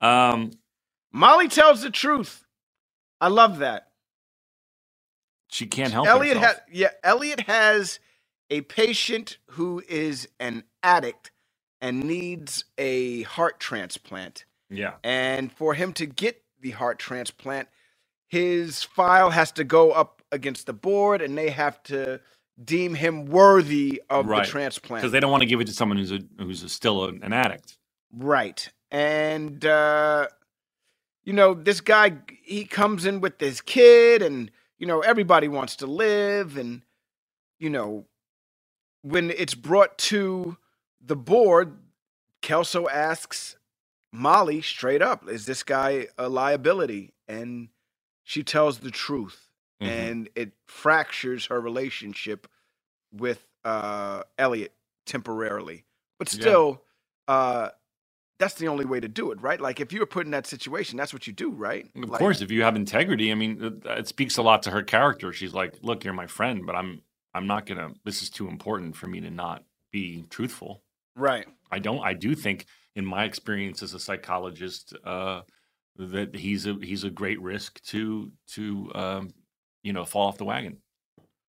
um, Molly tells the truth. I love that. she can't help Elliot herself. has yeah, Elliot has a patient who is an addict and needs a heart transplant. yeah. And for him to get the heart transplant, his file has to go up against the board and they have to deem him worthy of Right. the transplant. Because they don't want to give it to someone who's a who's a, still an addict. Right. And uh you know, this guy he comes in with this kid and you know, everybody wants to live and you know, when it's brought to the board, Kelso asks Molly straight up, is this guy a liability? And she tells the truth Mhm. and it fractures her relationship with uh Elliot temporarily. But Yeah. still, uh that's the only way to do it, right? Like if you were put in that situation, that's what you do, right? Of Like, course, if you have integrity, I mean, it, it speaks a lot to her character. She's like, "Look, you're my friend, but I'm I'm not gonna. This is too important for me to not be truthful." Right. I don't. I do think, in my experience as a psychologist, uh, that he's a he's a great risk to to um, you know fall off the wagon.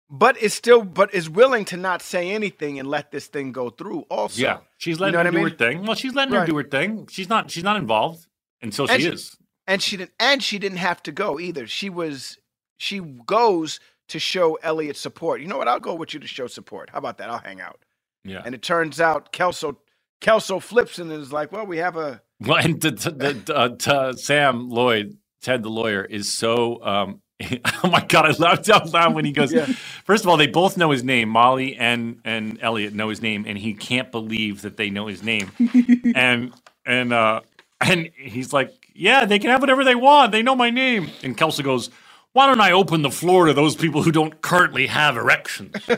But is still but is willing to not say anything and let this thing go through also. yeah, she's letting know her I do her thing. Well, she's letting her do her thing. She's not. She's not involved until And she she- is. And she didn't and she didn't have to go either. She was she goes to show Elliot support. You know what? I'll go with you to show support. How about that? I'll hang out. Yeah. And it turns out Kelso Kelso flips and is like, well, we have a Well, and to, to, uh, to Sam Lloyd, Ted the lawyer, is so um, (laughs) oh my god, I laughed out loud when he goes. First of all, they both know his name. Molly and and Elliot know his name, and he can't believe that they know his name. (laughs) and and uh and he's like, "Yeah, they can have whatever they want. They know my name." And Kelso goes, "Why don't I open the floor to those people who don't currently have erections?" (laughs)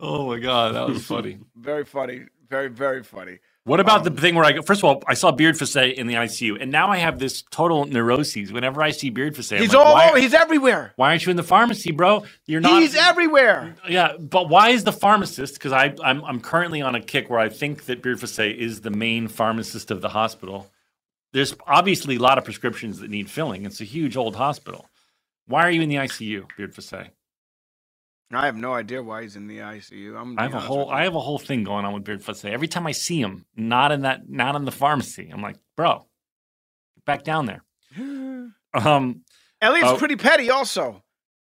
oh my god, that was funny. Very funny. Very, very funny. What about the um, thing where I go? First of all, I saw Beardfacé in the ICU, and now I have this total neuroses. Whenever I see Beardfacé, He's like, all why, over. He's everywhere. why aren't you in the pharmacy, bro? You're not. He's everywhere. Yeah, but why is the pharmacist? Because I I'm I'm currently on a kick where I think that Beardfacé is the main pharmacist of the hospital. There's obviously a lot of prescriptions that need filling. It's a huge old hospital. Why are you in the ICU, Beardfacé? I have no idea why he's in the ICU. I'm I have a whole I have a whole thing going on with Beardfacé. Every time I see him, not in that not in the pharmacy, I'm like, bro, get back down there. (gasps) Um, Elliot's Oh. pretty petty, also.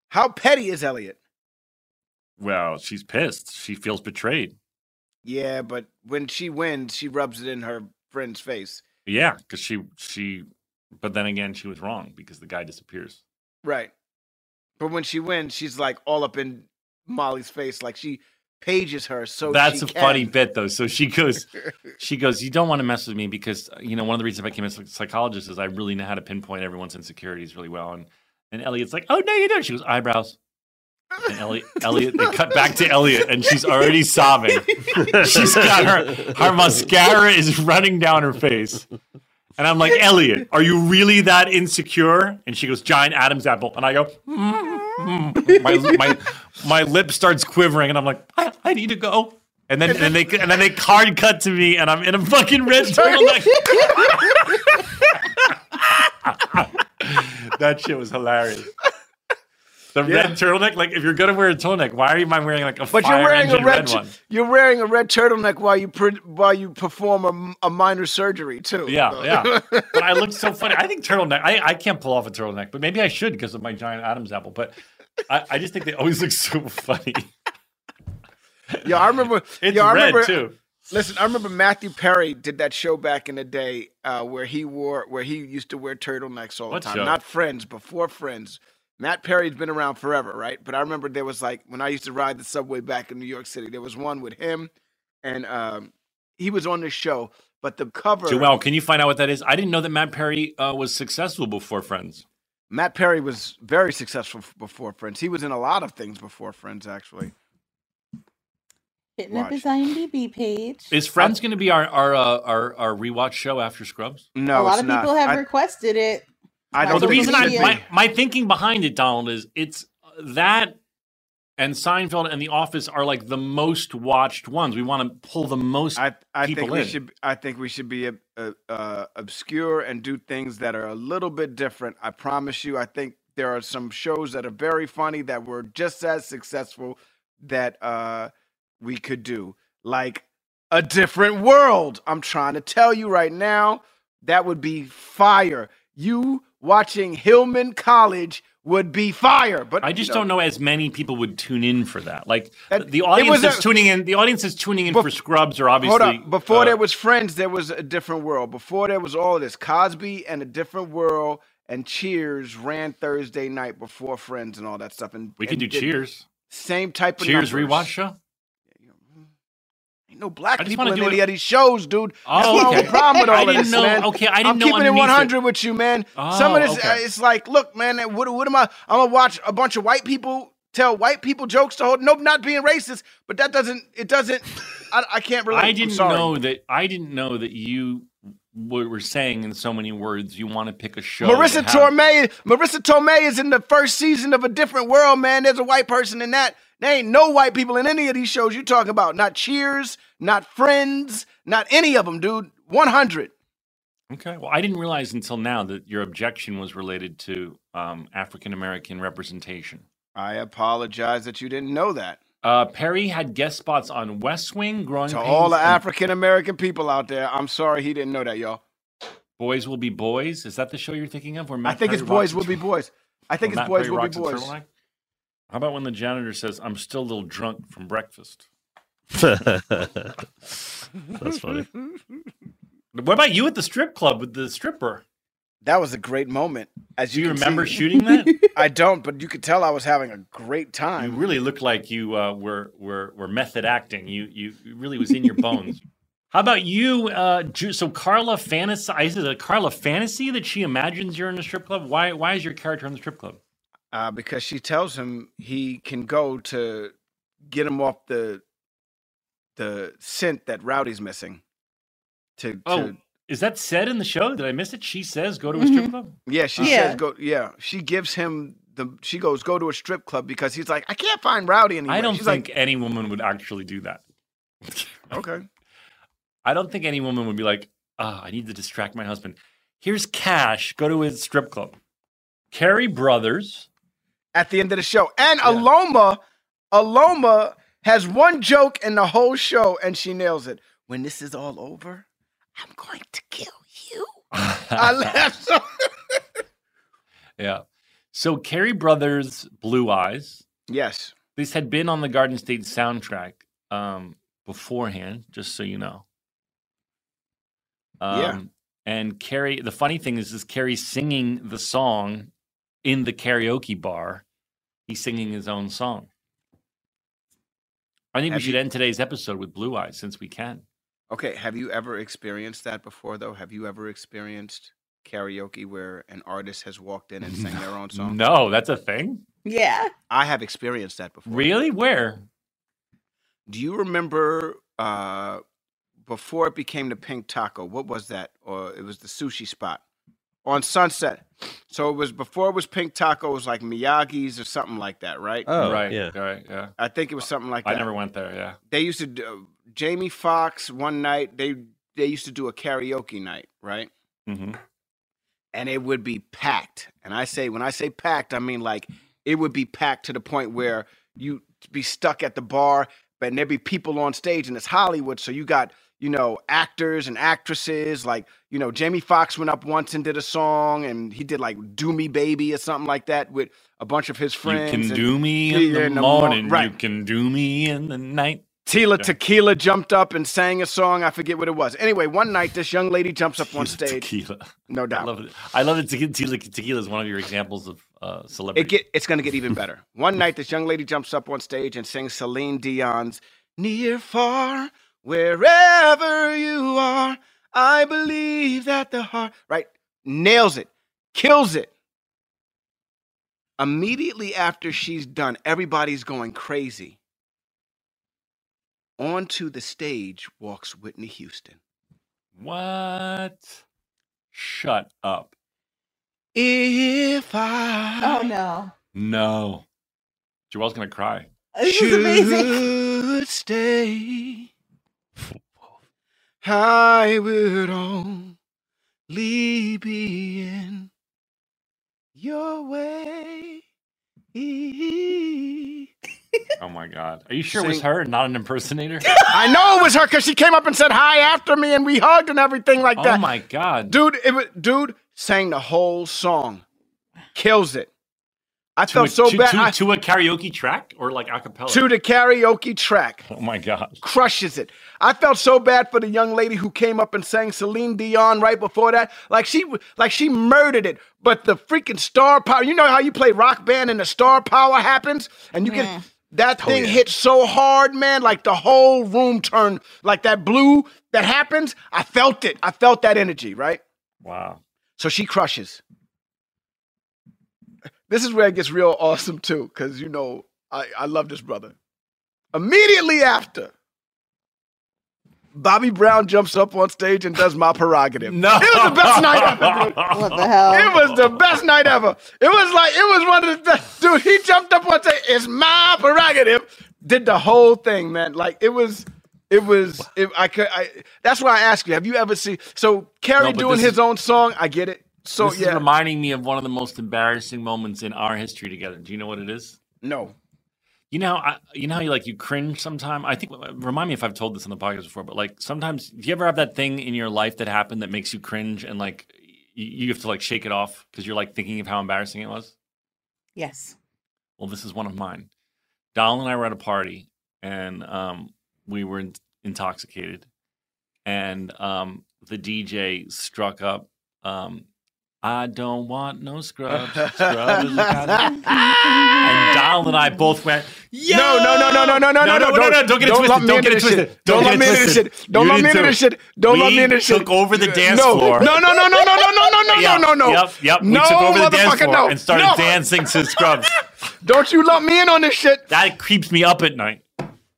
How petty is Elliot? well, she's pissed. She feels betrayed. Yeah, but when she wins, she rubs it in her friend's face. Yeah, because she she, but then again, she was wrong because the guy disappears. Right. But when she wins, she's like all up in Molly's face, like she pages her. So That's a can. funny bit though. So she goes, (laughs) she goes, you don't want to mess with me because you know one of the reasons I became a psychologist is I really know how to pinpoint everyone's insecurities really well. And and Elliot's like, oh no, you don't. She goes eyebrows. And Elliot, (laughs) Elliot, they cut back to Elliot, and she's already sobbing. (laughs) She's got her her mascara is running down her face. And I'm like, Elliot, are you really that insecure? And she goes, giant Adam's apple. And I go, "Mm, mm." my, my, my lip starts quivering, and I'm like, I, I need to go. And then, and they and then they card cut to me, and I'm in a fucking red turtleneck. (laughs) (laughs) that shit was hilarious. The Yeah. red turtleneck, like if you're gonna wear a turtleneck, why are you mind wearing like a But fire you're wearing a engine red, red, one? you're wearing a red turtleneck while you pre- while you perform a, a minor surgery too. Yeah, yeah. (laughs) But I look so funny. I think turtleneck. I, I can't pull off a turtleneck, but maybe I should because of my giant Adam's apple. But I, I just think they always look so funny. (laughs) yeah. I remember. (laughs) It's yeah, I red remember, too. Listen, I remember Matthew Perry did that show back in the day uh, where he wore where he used to wear turtlenecks all What the time. show? Not Friends, before Friends. Matt Perry's been around forever, right? But I remember there was like when I used to ride the subway back in New York City, there was one with him, and um, he was on the show. But the cover, Joel, can you find out what that is? I didn't know that Matt Perry uh, was successful before Friends. Matt Perry was very successful before Friends. He was in a lot of things before Friends, actually. Hitting up his IMDb page. Is Friends going to be our our, uh, our our rewatch show after Scrubs? No, a lot it's of not. people have I, requested it. I don't Well, the reason I my, my thinking behind it, Donald, is it's that and Seinfeld and The Office are like the most watched ones. We want to pull the most. I, I think we in. should. I think we should be uh, uh, uh, obscure and do things that are a little bit different. I promise you. I think there are some shows that are very funny that were just as successful that uh, we could do, like a different world. I'm trying to tell you right now, that would be fire. You watching Hillman College would be fire. But I just you know, don't know as many people would tune in for that. Like That- the audience is a- tuning in. The audience is tuning in Bef- for Scrubs or obviously. Hold up. Before uh, there was Friends, there was a different world. Before there was all of this. Cosby and a different world and Cheers ran Thursday night before Friends and all that stuff. And we could do and did Cheers. Same type of Cheers numbers. rewatch show. Ain't no black I people in any it- of these shows, dude. That's Oh, my okay. problem with all I of didn't this, know- man. okay, I didn't know. I'm know keeping it underneath it. 100 with you, man. Oh, Some Oh, of this, uh, it's like, look, man, what, what am I? I'm gonna watch a bunch of white people tell white people jokes to hold. Nope, not being racist, but that doesn't. It doesn't. I, I can't relate. I didn't know that. I didn't know that you w- were saying in so many words you want to pick a show. Marisa Tomei, Marisa Tomei is in the first season of a different world, man. There's a white person in that. There ain't no white people in any of these shows you talking about. Not Cheers, not Friends, not any of them, dude. 100. Okay. Well, I didn't realize until now that your objection was related to um, African American representation. I apologize that you didn't know that. Uh, Perry had guest spots on West Wing, Growing To Pains, all the and African American people out there, I'm sorry he didn't know that, y'all. Boys Will Be Boys. Is that the show you're thinking of? Where I think Perry it's Boys rocks Will Be Boys. I think it's Matt Boys Will Be Boys. Turtleneck? How about when the janitor says, "I'm still a little drunk from breakfast"? (laughs) That's funny. What about you at the strip club with the stripper? That was a great moment. As Do you, you remember see. shooting that? (laughs) I don't, but you could tell I was having a great time. you really looked like you uh, were were were method acting. You you really was in your bones. (laughs) How about you? Uh, so Carla fantasy is it a Carla fantasy that she imagines you're in a strip club? Why why is your character in the strip club? Uh, because she tells him he can go to get him off the the scent that Rowdy's missing. To, to Oh, is that said in the show? Did I miss it? She says go to a strip Mhm. club. yeah, she Yeah. says go. Yeah, she gives him the. She goes go to a strip club because he's like I can't find Rowdy anymore. I don't She's think like any woman would actually do that. okay. (laughs) I don't think any woman would be like, "Ah, I need to distract my husband. Here's cash. Go to his strip club." Cary Brothers. At the end of the show, and Aloma, Aloma has one joke in the whole show, and she nails it. When this is all over, I'm going to kill you. I (laughs) laughed so. (laughs) yeah. So Cary Brothers, Blue Eyes. yes. This had been on the Garden State soundtrack um, beforehand, just so you know. Um, Yeah. And Cary, the funny thing is, is Cary singing the song in the karaoke bar. He's singing his own song. I think Have we should you- end today's episode with Blue Eyes since we can. Okay, have you ever experienced that before, though? Have you ever experienced karaoke where an artist has walked in and sang their own (laughs) song? No, that's a thing. Yeah. I have experienced that before. Really? Where? Do you remember uh, before it became the Pink Taco? What was that? Or it was the sushi spot on Sunset. So it was before it was Pink Taco. It was like Miyagi's or something like that, right? Oh, right. yeah. Right. Yeah. I think it was something like that. I never went there. Yeah. They used to do, Jamie Foxx one night. They they used to do a karaoke night, right? hmm and it would be packed. And I say, when I say packed, I mean like it would be packed to the point where you be stuck at the bar, but and there'd be people on stage, and it's Hollywood, so you got you know actors and actresses. Like you know, Jamie Foxx went up once and did a song, and he did like "Do Me Baby" or something like that with a bunch of his friends. You can and do me in the in the mor- morning. You right. can do me in the night. Tila Yeah. Tequila jumped up and sang a song. I forget what it was. Anyway, one night this young lady jumps up on stage. Tequila. No (laughs) doubt. I love it. I love it. Tequila, tequila, is one of your examples of uh, celebrity. It get it's gonna get even better. One (laughs) night, this young lady jumps up on stage and sings Celine Dion's "Near Far, Wherever You Are." I believe that the heart right nails it, kills it. Immediately after she's done, everybody's going crazy. Onto the stage walks Whitney Houston. what? Shut up. If I Oh no. No. Joelle's gonna cry. This is amazing. stay, I would only be in your way. Oh my god. Are you sure it was her, and not an impersonator? (laughs) I know it was her because she came up and said hi after me, and we hugged and everything like oh that. oh my god. Dude, it was, dude sang the whole song, kills it. I to, felt a, so to, bad. to, I- to a karaoke track or like a cappella? to the karaoke track. oh my god. crushes it. I felt so bad for the young lady who came up and sang Celine Dion right before that. Like she like she murdered it. But the freaking star power, you know how you play rock band and the star power happens and you get that oh, thing hit so hard, man, like the whole room turned like that blue that happens. I felt it. I felt that energy, right? Wow. So she crushes. This is where it gets real awesome too, because you know I, I love this brother. Immediately after, Bobby Brown jumps up on stage and does my prerogative. No. It was the best night ever, dude. What the hell? It was the best night ever. It was like it was one of the best. Dude, he jumped up on stage. It's my prerogative. Did the whole thing, man. Like it was. It was. It, I could. I. That's why I asked you. Have you ever seen? So Cary No, doing his is- own song. I get it. So this yeah. is reminding me of one of the most embarrassing moments in our history together. Do you know what it is? no. You know, I, you know how you like you cringe sometimes. I think remind me if I've told this on the podcast before, but like sometimes, do you ever have that thing in your life that happened that makes you cringe and like you, you have to like shake it off because you're like thinking of how embarrassing it was? Yes. Well, this is one of mine. Donald and I were at a party and um, we were in- intoxicated, and um, the DJ struck up. Um, I don't want no scrubs. Scrub is the kind of- and Donald and I both went, Yo! No, no, no, no, no, no, no, no, no, no, no, Don't get it don't twisted. Don't get it this shit. twisted. Don't get me into this shit. Don't You lump did me into this shit. Don't we lump me into this shit. took over the dance no, floor. No, no, no, no, no, no, no, no, no, Yep, no, no, no. Yep, yep. No, we took over the dance floor no. and started No. dancing to scrubs. Don't you lump me in on this shit. That creeps me up at night.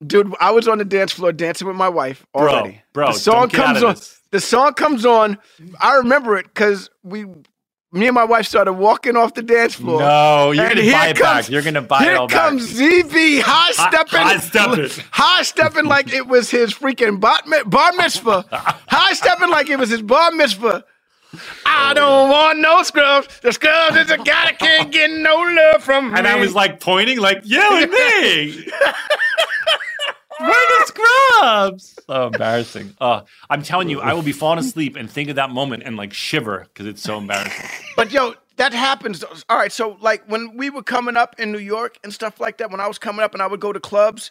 Dude, I was on the dance floor dancing with my wife already. bro, bro the song don't get out comes on. this. The song comes on. I remember it because we, me and my wife started walking off the dance floor. No, you're gonna buy it comes- back. You're gonna buy it all back. Here comes ZB high stepping, high stepping. high stepping like it was his freaking bat, bar mitzvah, high stepping like it was his bar mitzvah. I don't want no scrubs. The scrubs is a guy that can't get no love from me. And I was like pointing, like, yeah, (laughs) at me. Where are the scrubs? (laughs) So embarrassing. Uh, I'm telling you, I will be falling asleep and think of that moment and like shiver because it's so embarrassing. But yo, that happens. All right, so like when we were coming up in New York and stuff like that, when I was coming up and I would go to clubs,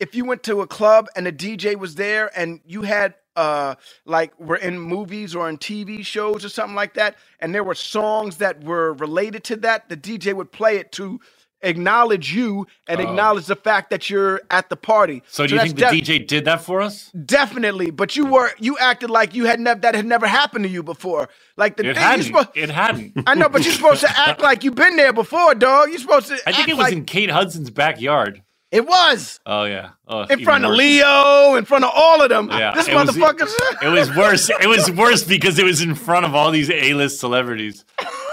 if you went to a club and the DJ was there and you had uh like were in movies or in TV shows or something like that, and there were songs that were related to that, the DJ would play it to acknowledge you and acknowledge the fact that you're at the party. Oh. So do you think the def- DJ did that for us? Definitely, but you were you acted like you had never that had never happened to you before. Like the It thing hadn't. supposed- It hadn't. I know, but you're supposed to act like you've been there before, dog. You're supposed to. (laughs) I think it was like in Kate Hudson's backyard. it was Oh yeah. Oh, in front of. Leo, in front of all of them. Yeah, this it was- motherfucker. It was worse. It was worse because it was in front of all these A-list celebrities.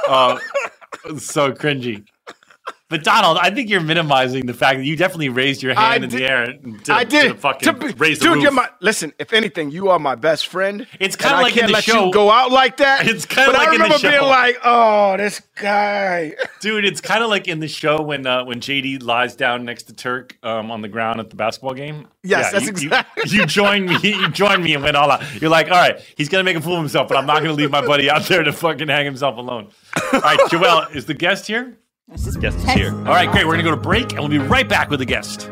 Uh, so cringy. But Donald, I think you're minimizing the fact that you definitely raised your hand I in did- the air did, I did a fucking To raise the dude, roof. you're my listen. If anything, you are my best friend. It's kinda like in can't the let show- you go out like that. (laughs) It's kinda like I in the remember being like, "Oh, this guy." (laughs) Dude, it's kind of like in the show when uh, when JD lies down next to Turk um, on the ground at the basketball game. Yes, that's you, exactly- You, you joined (laughs) me. You joined me and went all out. You're like, all right, he's gonna make a fool of himself, but I'm not gonna leave my buddy out there to fucking hang himself alone. All right, Joel, is the guest here? Guest is here. All right, great. We're gonna go to break, and we'll be right back with the guest.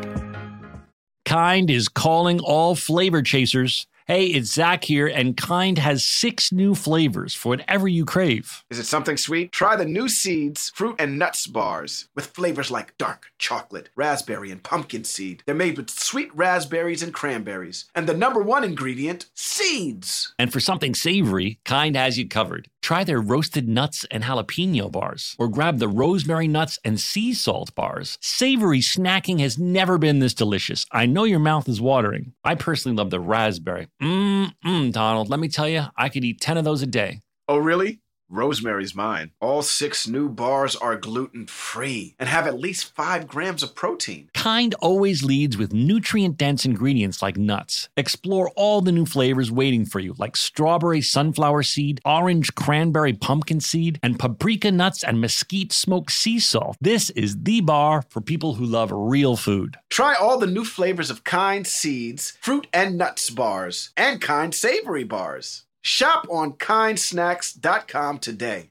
Kind is calling all flavor chasers. Hey, it's Zach here, and Kind has six new flavors for whatever you crave. Is it something sweet? Try the new Seeds fruit and nuts bars with flavors like dark chocolate, raspberry, and pumpkin seed. They're made with sweet raspberries and cranberries. And the number one ingredient, seeds. And for something savory, Kind has you covered. Try their roasted nuts and jalapeno bars, or grab the rosemary nuts and sea salt bars. Savory snacking has never been this delicious. I know your mouth is watering. I personally love the raspberry. Mmm, mm, Donald, let me tell you, I could eat 10 of those a day. Oh, really? Rosemary's mine. All six new bars are gluten free and have at least five grams of protein. Kind always leads with nutrient dense ingredients like nuts. Explore all the new flavors waiting for you, like strawberry sunflower seed, orange cranberry pumpkin seed, and paprika nuts and mesquite smoked sea salt. This is the bar for people who love real food. Try all the new flavors of Kind Seeds, fruit and nuts bars, and Kind Savory bars. Shop on kindsnacks.com today.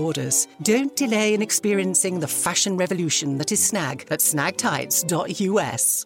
orders. Don't delay in experiencing the fashion revolution that is Snag at snagtights.us.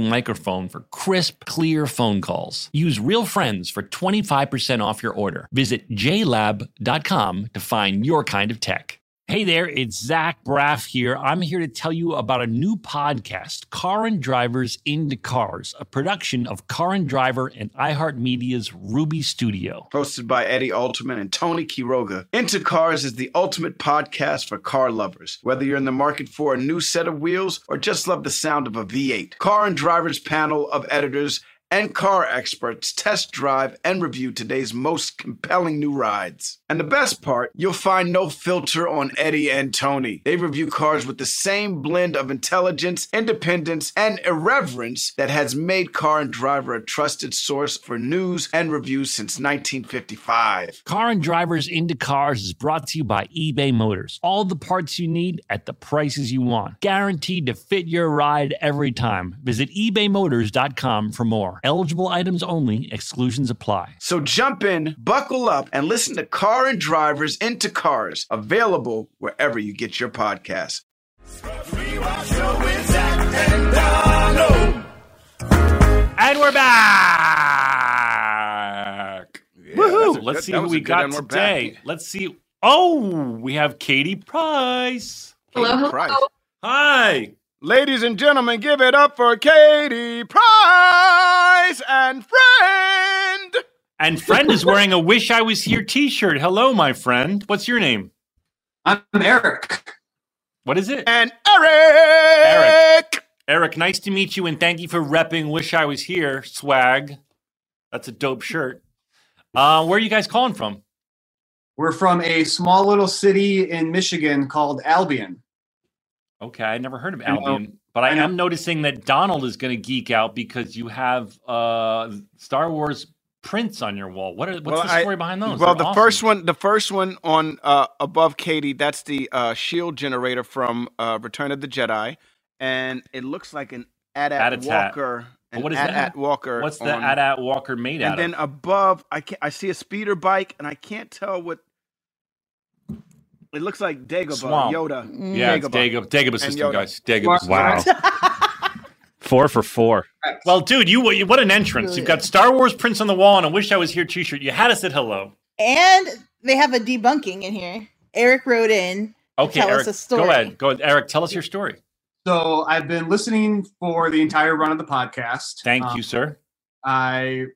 microphone for crisp, clear phone calls. Use Real Friends for 25% off your order. Visit jlab.com to find your kind of tech. Hey there, it's Zach Braff here. I'm here to tell you about a new podcast, Car and Drivers into Cars, a production of Car and Driver and iHeartMedia's Ruby Studio. Hosted by Eddie Alterman and Tony Quiroga, Into Cars is the ultimate podcast for car lovers. Whether you're in the market for a new set of wheels or just love the sound of a V8, Car and Driver's panel of editors and car experts test drive and review today's most compelling new rides. And the best part, you'll find no filter on Eddie and Tony. They review cars with the same blend of intelligence, independence, and irreverence that has made Car and Driver a trusted source for news and reviews since 1955. Car and Drivers into Cars is brought to you by eBay Motors. All the parts you need at the prices you want. Guaranteed to fit your ride every time. Visit ebaymotors.com for more. Eligible items only, exclusions apply. So jump in, buckle up, and listen to Car and Drivers into Cars, available wherever you get your podcasts. Rewatch show with Zach and we're back. Woohoo! So let's That- see who we got today. back. Let's see. Oh, we have Katie Price. Hello, hello. Price. Hi. Ladies and gentlemen, give it up for Katie Price and friend. And friend is wearing a "Wish I Was Here" T-shirt. Hello, my friend. What's your name? I'm Eric. What is it? And Eric. Eric. Eric, Nice to meet you, and thank you for repping "Wish I Was Here" swag. That's a dope shirt. Uh, where are you guys calling from? We're from a small little city in Michigan called Albion. Okay, I never heard of I know. Albion, but I, I am noticing that Donald is going to geek out because you have uh, Star Wars prints on your wall. What are, what's Well, the I- story behind those? Well, They're the awesome. first one, the first one on uh, above Katie, that's the uh, shield generator from uh, Return of the Jedi, and it looks like an AT-AT Walker. An What is that? AT-AT Walker. What's the on- AT-AT Walker made out of? And then of? above, I can I see a speeder bike, and I can't tell what. It looks like Dagobah, Swamp. Yoda. yeah, it's Dagobah. Dagobah, Dagobah system, Yoda. guys. Dagobah system. Wow. (laughs) Four for four. Well, dude, you what an entrance! You've got Star Wars prints on the wall and a "Wish I Was Here" T-shirt. You had us at hello. And they have a debunking in here. Eric wrote in. Okay, Tell us Eric, a story. go ahead. Go ahead, Eric. Tell us your story. So I've been listening for the entire run of the podcast. Thank Um, you, sir. I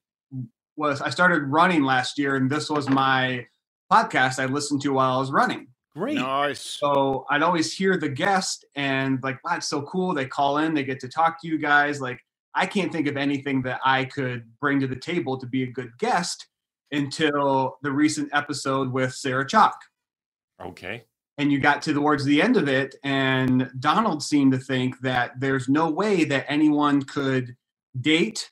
was I started running last year, and this was my podcast I listened to while I was running. Great. Nice. So I'd always hear the guest and like, wow, it's so cool. They call in, they get to talk to you guys. Like, I can't think of anything that I could bring to the table to be a good guest until the recent episode with Sarah Chalke. Okay. And you got to towards the end of it, and Donald seemed to think that there's no way that anyone could date,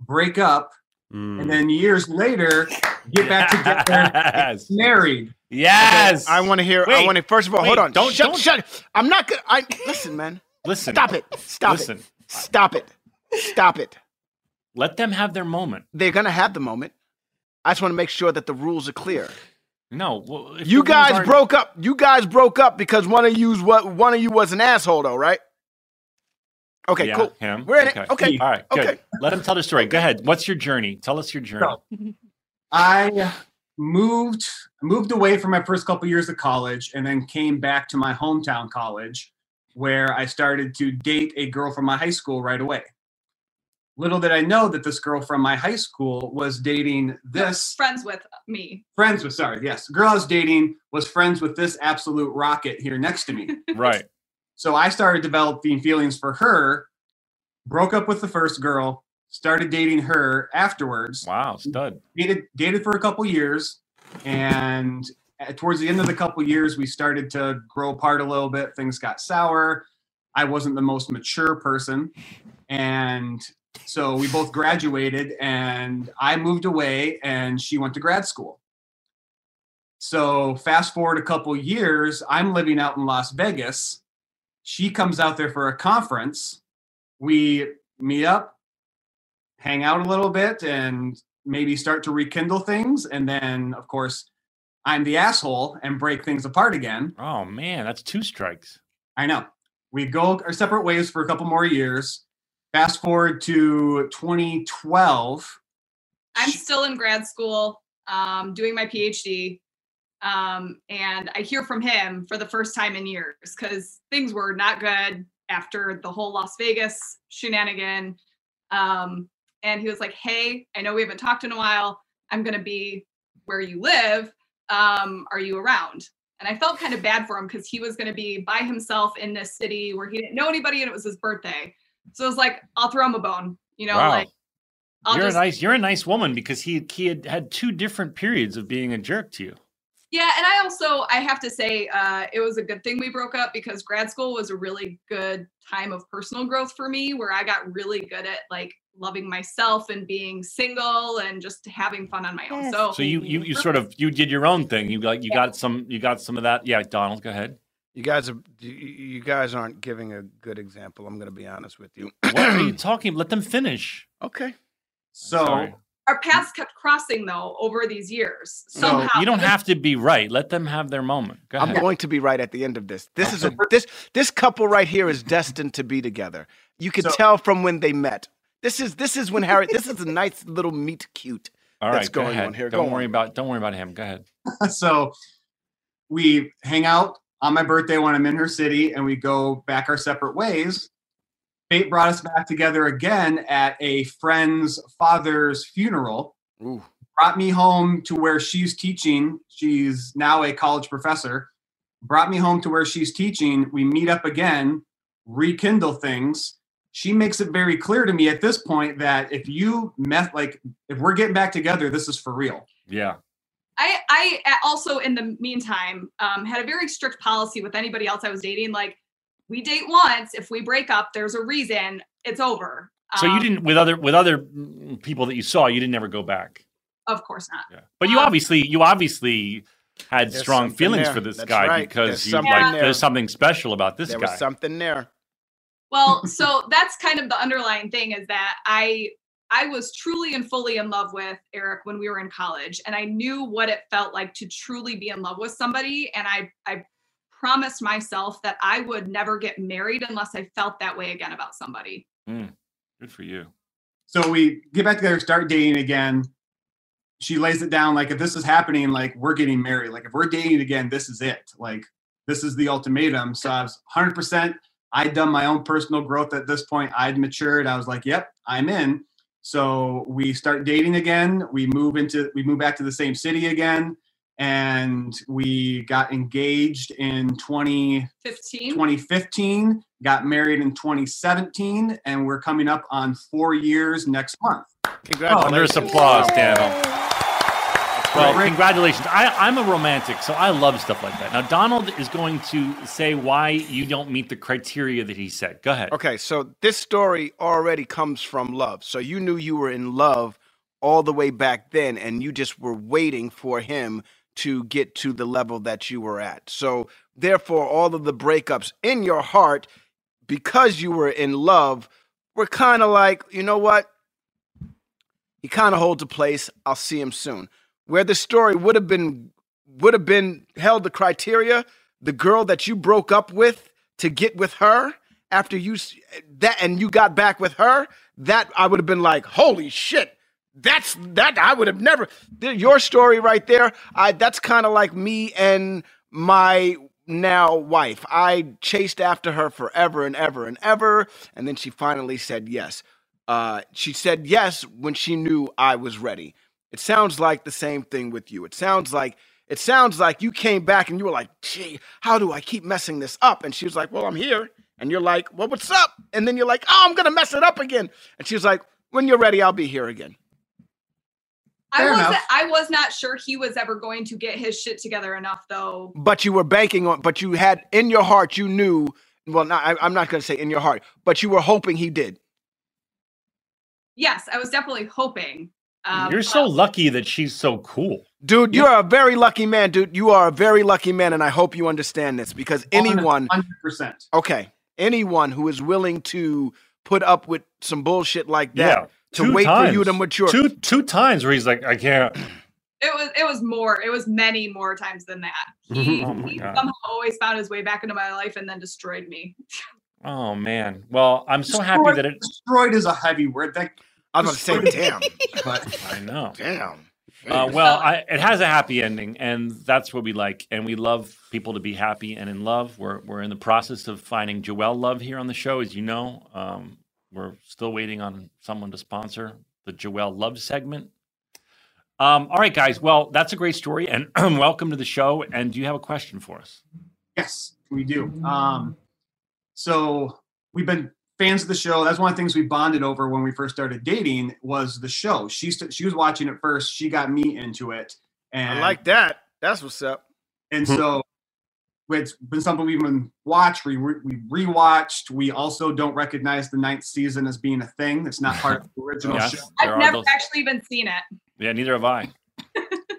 break up, Mm. and then years later get back together, (laughs) Yes. married. Yes. I want to hear. I want to. First of all, hold on. don't- shut. don't- Shut. I'm not gonna. I listen, man. listen. Stop it. Stop Listen. it. Stop it. Stop it. Let them have their moment. They're gonna have the moment. I just want to make sure that the rules are clear. No, well, You guys aren't- broke up. You guys broke up because one of you's what one of you was an asshole, though, right? Okay, Yeah, cool. Him. We're in it. Okay. All right. Good. Okay. Let him tell the story. Go ahead. What's your journey? Tell us your journey. So, I moved moved away for my first couple years of college and then came back to my hometown college where I started to date a girl from my high school right away. Little did I know that this girl from my high school was dating this friends with me. friends with sorry, yes, girl I was dating was friends with this absolute rocket here next to me. (laughs) Right. so I started developing feelings for her, broke up with the first girl, started dating her afterwards. Wow, stud. Dated dated for a couple years, and uh, towards the end of the couple years, we started to grow apart a little bit. Things got sour. I wasn't the most mature person, and so we both graduated, and I moved away, and she went to grad school. So fast forward a couple years, I'm living out in Las Vegas. She comes out there for a conference. We meet up, hang out a little bit, and maybe start to rekindle things. And then, of course, I'm the asshole and break things apart again. Oh man, that's two strikes. I know. We go our separate ways for a couple more years. Fast forward to 2012. I'm still in grad school, um, doing my PhD. Um, and I hear from him for the first time in years because things were not good after the whole Las Vegas shenanigan. Um, and he was like, Hey, I know we haven't talked in a while. I'm going to be where you live. Um, are you around? And I felt kind of bad for him because he was going to be by himself in this city where he didn't know anybody and it was his birthday. So I was like, I'll throw him a bone, you know, Wow. like I'll you're just a nice. You're a nice woman because he he had had two different periods of being a jerk to you. Yeah, and I also I have to say uh, it was a good thing we broke up because grad school was a really good time of personal growth for me, where I got really good at like loving myself and being single and just having fun on my own. Yes. So, So you you you sort of you did your own thing. You like you got some you got some of that. Yeah, Donald, go ahead. You guys are you- you guys aren't giving a good example. I'm going to be honest with you. What are you talking? Let them finish. (clears throat) okay. So Sorry. our paths kept crossing though over these years. So, Somehow You don't have to be right. Let them have their moment. Go I'm going to be right at the end of this. This is a (laughs) this this couple right here is destined to be together. You can So- tell from when they met. This is this is when Harry. This is a nice little meet cute. All right, that's go going ahead. on here. Don't Go worry on. about don't worry about him. Go ahead. (laughs) so we hang out on my birthday when I'm in her city and we go back our separate ways. Fate brought us back together again at a friend's father's funeral. Ooh. Brought me home to where she's teaching. She's now a college professor. Brought me home to where she's teaching. We meet up again, rekindle things. She makes it very clear to me at this point that if you met, like, if we're getting back together, this is for real. Yeah. i i also, in the meantime, um, had a very strict policy with anybody else I was dating. Like, we date once. If we break up, there's a reason. It's over. So you Um, didn't with other with other mm, people that you saw, you didn't ever go back. Of course not. Yeah. But you Um, obviously you obviously had There's strong feelings there. for this That's guy right. because There's you something like there. there's something special about this there guy. was something there. Well, (laughs) so that's kind of the underlying thing is that I I was truly and fully in love with Eric when we were in college and I knew what it felt like to truly be in love with somebody and I I promised myself that I would never get married unless I felt that way again about somebody. Mm, good for you. So we get back together, start dating again. She lays it down like if this is happening, like we're getting married. Like if we're dating again, this is it. Like this is the ultimatum. So I was 100%. I'd done my own personal growth at this point. I'd matured. I was like, "Yep, I'm in." So we start dating again. We move into we move back to the same city again, and we got engaged in 20 2015, got married in 2017, and we're coming up on four years next month. Congratulations. Thunderous applause, Daniel. Well, Great. congratulations. I, I'm a romantic, so I love stuff like that. Now, Donald is going to say why you don't meet the criteria that he said. Go ahead. Okay, so this story already comes from love. So you knew you were in love all the way back then, and you just were waiting for him to get to the level that you were at. So therefore, all of the breakups in your heart, because you were in love, were kind of like, you know what? He kind of holds a place. I'll see him soon. Where the story would have been would have been held the criteria, the girl that you broke up with to get with her after you that and you got back with her, that I would have been like, holy shit. That's that I would have never your story right there. I that's kind of like me and my now wife. I chased after her forever and ever and ever and then she finally said yes. Uh, she said yes when she knew I was ready. It sounds like the same thing with you. It sounds like it sounds like you came back and you were like, "Gee, how do I keep messing this up?" And she was like, "Well, I'm here." And you're like, "Well, what's up?" And then you're like, "Oh, I'm gonna mess it up again." And she was like, "When you're ready, I'll be here again." I wasn't. enough. I was not sure he was ever going to get his shit together enough, though. But you were banking on. But you had in your heart, you knew. Well, not, I, I'm not gonna say in your heart, but you were hoping he did. Yes, I was definitely hoping. Um, You're so lucky that she's so cool. Dude, you're a very lucky man, dude. You are a very lucky man, and I hope you understand this because anyone, hundred percent. okay, anyone who is willing to put up with some bullshit like that Yeah. to two wait for you to mature. Two two times where he's like, I can't. (clears throat) It was. It was more. It was many more times than that. (laughs) He, Oh he somehow always found his way back into my life and then destroyed me. (laughs) Oh man. Well, I'm so happy that it. Destroyed is a heavy word. That I was about to say, damn, but I know. damn. Uh, well, I, it has a happy ending, and that's what we like. And we love people to be happy and in love. We're we're in the process of finding Joelle Love here on the show, as you know. Um, we're still waiting on someone to sponsor the Joelle Love segment. Um, all right, guys. Well, that's a great story, and (clears throat) welcome to the show. And do you have a question for us? Yes, we do. Um, so we've been fans of the show. That's one of the things we bonded over when we first started dating was the show. She st- she was watching it first. She got me into it, and I like that. That's what's up. and so it's been something we've been watched. We re- we rewatched. We also don't recognize the ninth season as being a thing. It's not part of the (laughs) original Yes, show. I've never those- actually even seen it. Yeah, neither have I.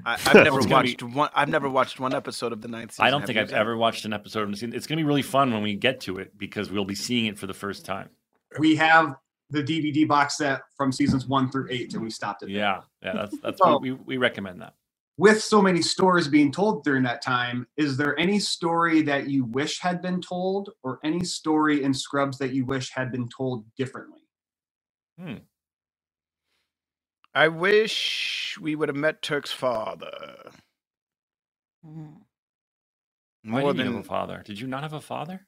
(laughs) I, I've never It's gonna be- watched one. I've never watched one episode of the ninth season. I don't think I've ever watched an episode of the scene. It's going to be really fun when we get to it because we'll be seeing it for the first time. We have the DVD box set from seasons one through eight, and we stopped it. there. Yeah, yeah, that's that's Oh. we, we recommend that. with so many stories being told during that time, is there any story that you wish had been told, or any story in Scrubs that you wish had been told differently? Hmm. I wish we would have met Turk's father. Mm. Why More did you than have a father? Did you not have a father?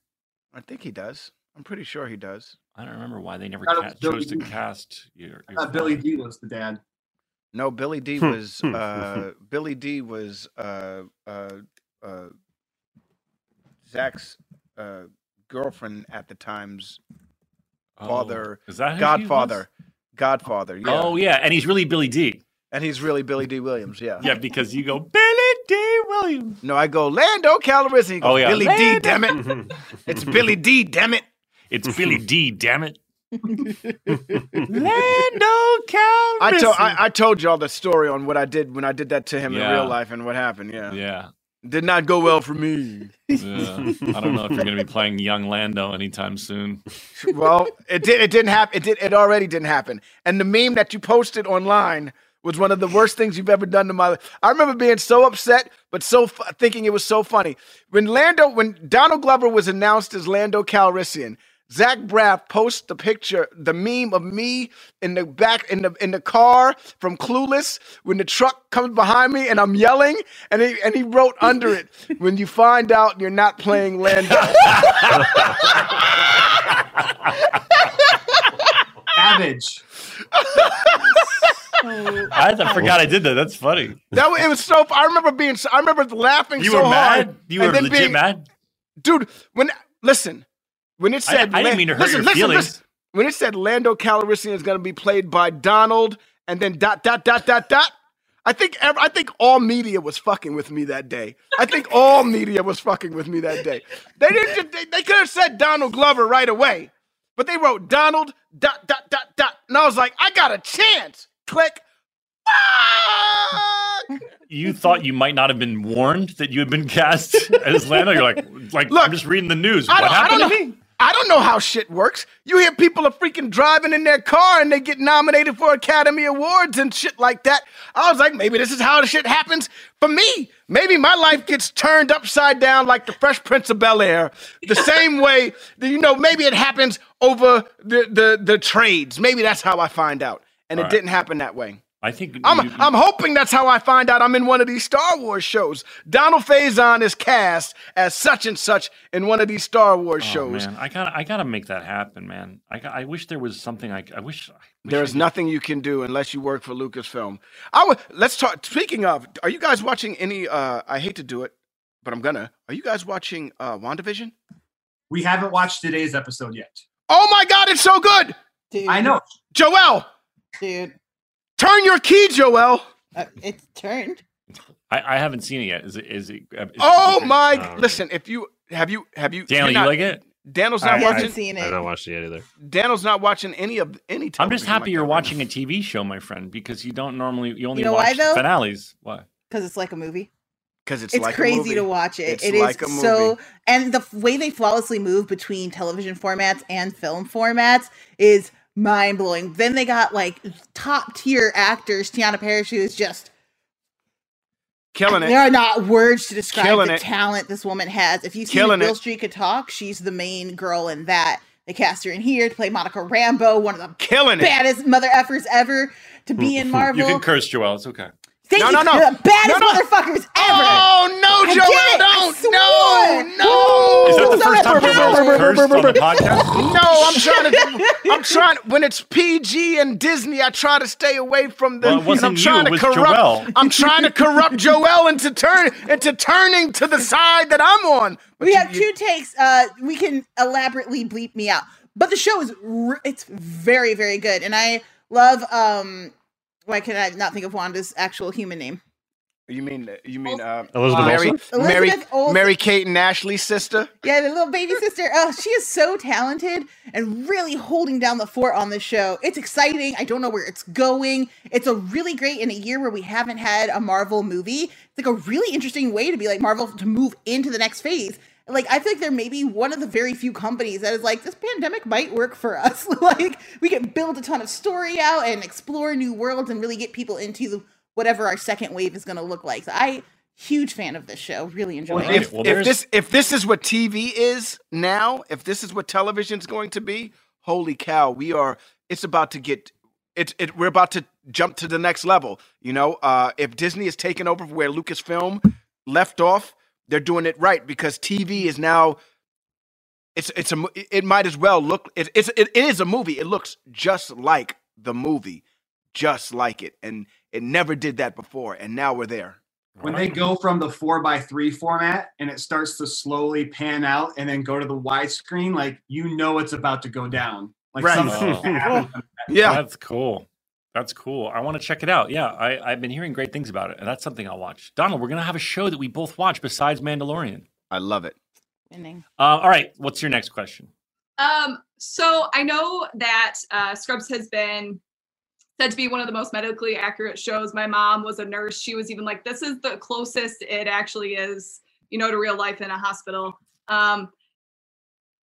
I think he does. I'm pretty sure he does. I don't remember why they never Thought it ca- was Billy chose to cast your. I your thought Billy. D was the dad. No, Billy Dee Hmm, was hmm, uh, Billy Dee was uh, uh, uh, Zach's uh, girlfriend at the time's Oh, father, is that who he godfather, was? Godfather. Yeah, Oh yeah, and he's really Billy Dee. and he's really Billy Dee. Williams. Yeah. Yeah, because you go Billy Dee. Williams. No, I go Lando Calrissian. He goes, Oh, yeah. Billy Dee. Lando. Damn it! (laughs) It's Billy Dee. Damn it! It's Billy Dee. Damn it. (laughs) Lando I told I, I told y'all the story on what I did when I did that to him in real life and what happened. Yeah. Yeah. Did not go well for me. yeah. I don't know if you're going to be playing young Lando anytime soon. well, it did. It didn't happen. It did. It already didn't happen. And the meme that you posted online was one of the worst things you've ever done to my life. I remember being so upset, but so fu- thinking it was so funny when Lando, when Donald Glover was announced as Lando Calrissian. Zach Braff posts the picture, the meme of me in the back in the in the car from Clueless when the truck comes behind me and I'm yelling, and he and he wrote under it, (laughs) "When you find out you're not playing Lando." (laughs) Savage. I, I forgot I did that. That's funny. That wa- it was so. I remember being. I remember laughing You so were hard. mad? You were legit being- mad? dude. When listen, when it said, I didn't mean to hurt listen, your listen, feelings. listen. When it said Lando Calrissian is going to be played by Donald, and then dot dot dot dot dot. I think ev- I think all media was fucking with me that day. I think all media was fucking with me that day. They didn't. just- They, they could have said Donald Glover right away, but they wrote Donald dot dot dot dot, and I was like, I got a chance. Click. Fuck! You thought you might not have been warned that you had been cast as Lando. You're like, like Look, I'm just reading the news. I What I happened to me? I don't know how shit works. You hear people are freaking driving in their car and they get nominated for Academy Awards and shit like that. I was like, maybe this is how the shit happens for me. Maybe my life gets turned upside down like the Fresh Prince of Bel Air, the (laughs) same way that you know. Maybe it happens over the the the trades. Maybe that's how I find out, and it All right. didn't happen that way. I think I'm you- I'm hoping that's how I find out I'm in one of these Star Wars shows. Donald Faison is cast as such and such in one of these Star Wars Oh, shows. man, I gotta, I gotta make that happen, man. I, I wish there was something I, I wish. I wish There's nothing you can do unless you work for Lucasfilm. I would let's talk. Speaking of, are you guys watching any? Uh, I hate to do it, but I'm gonna. Are you guys watching uh, Wandavision? We haven't watched today's episode yet. Oh my God, it's so good, Dude, I know. Joel. dude. Turn your key, Joel. Uh, it's turned. I, I haven't seen it yet. Is it? Is it? Is Oh it- my! Oh, Listen, if you have you have you Daniel, you're you like it? Daniel's I- not I haven't watching. seen I've it. not watched it yet either. Daniel's not watching any of any. I'm just happy like you're that watching now. a TV show, my friend, because you don't normally you only know why, watch though? finales. Why? Because it's like a movie. because it's, It's, like a crazy movie. to watch it. It's It is like a so, and the f- way they flawlessly move between television formats and film formats is mind blowing. Then they got like top tier actors. Teyonah Parris, who is just killing it. there are not words to describe Killing the it. talent this woman has. If you've seen Killing Beale. Street Could Talk, she's the main girl in that. They cast her in here to play Monica Rambeau, one of the Killing it. baddest mother effers ever to be hmm. in Marvel. You can curse, Joel. It's okay. Thank No, you, no, no. the baddest No, no. motherfuckers ever. Oh no, I did it. Joel! I Don't! swore. No! Is that the first time sorry. Joel's cursed on the (laughs) podcast? No, I'm trying to. I'm trying. When it's PG and Disney, I try to stay away from the. Well, it wasn't I'm trying you, it to was corrupt. Joel. I'm trying to corrupt Joel into turn into turning to the side that I'm on. But we you- have you- two takes. Uh, we can elaborately bleep me out, but the show is r- it's very very good, and I love. Um, why can I not think of Wanda's actual human name? You mean you mean uh, Elizabeth Mary Olsen? Mary Elizabeth Olsen. Mary Kate and Ashley's sister? Yeah, the little baby sister. Oh, she is so talented and really holding down the fort on this show. It's exciting. I don't know where it's going. It's a really great in a year where we haven't had a Marvel movie. It's like a really interesting way to be like Marvel to move into the next phase. Like I feel like they're maybe one of the very few companies that is like this pandemic might work for us. (laughs) like we can build a ton of story out and explore new worlds and really get people into whatever our second wave is going to look like. So I huge fan of this show. Really enjoy Well, it. If, well, if this if this is what TV is now, if this is what television's going to be, holy cow, we are it's about to get it, it we're about to jump to the next level. You know, uh if Disney is taking over where Lucasfilm left off, they're doing it right because TV is now it's it's a it might as well look it, it's it, it is a movie. It looks just like the movie, just like it. And it never did that before and now we're there. When they go from the four by three format and it starts to slowly pan out and then go to the widescreen, like you know it's about to go down. Like Right. something (laughs) Oh. Yeah. That's cool. That's cool. I want to check it out. Yeah, I, I've been hearing great things about it, and that's something I'll watch. Donald, we're gonna have a show that we both watch besides Mandalorian. I love it. Winning. Uh, all right, what's your next question? Um, so I know that uh, Scrubs has been said to be one of the most medically accurate shows. My mom was a nurse. She was even like, "This is the closest it actually is, you know, to real life in a hospital." Um,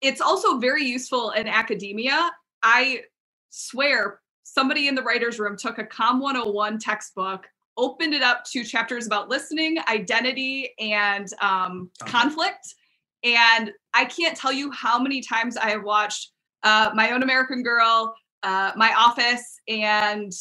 it's also very useful in academia. I swear, somebody in the writers' room took a Com 101 textbook, opened it up to chapters about listening, identity, and um, conflict. And I can't tell you how many times I have watched uh, My Own American Girl, uh, My Office, and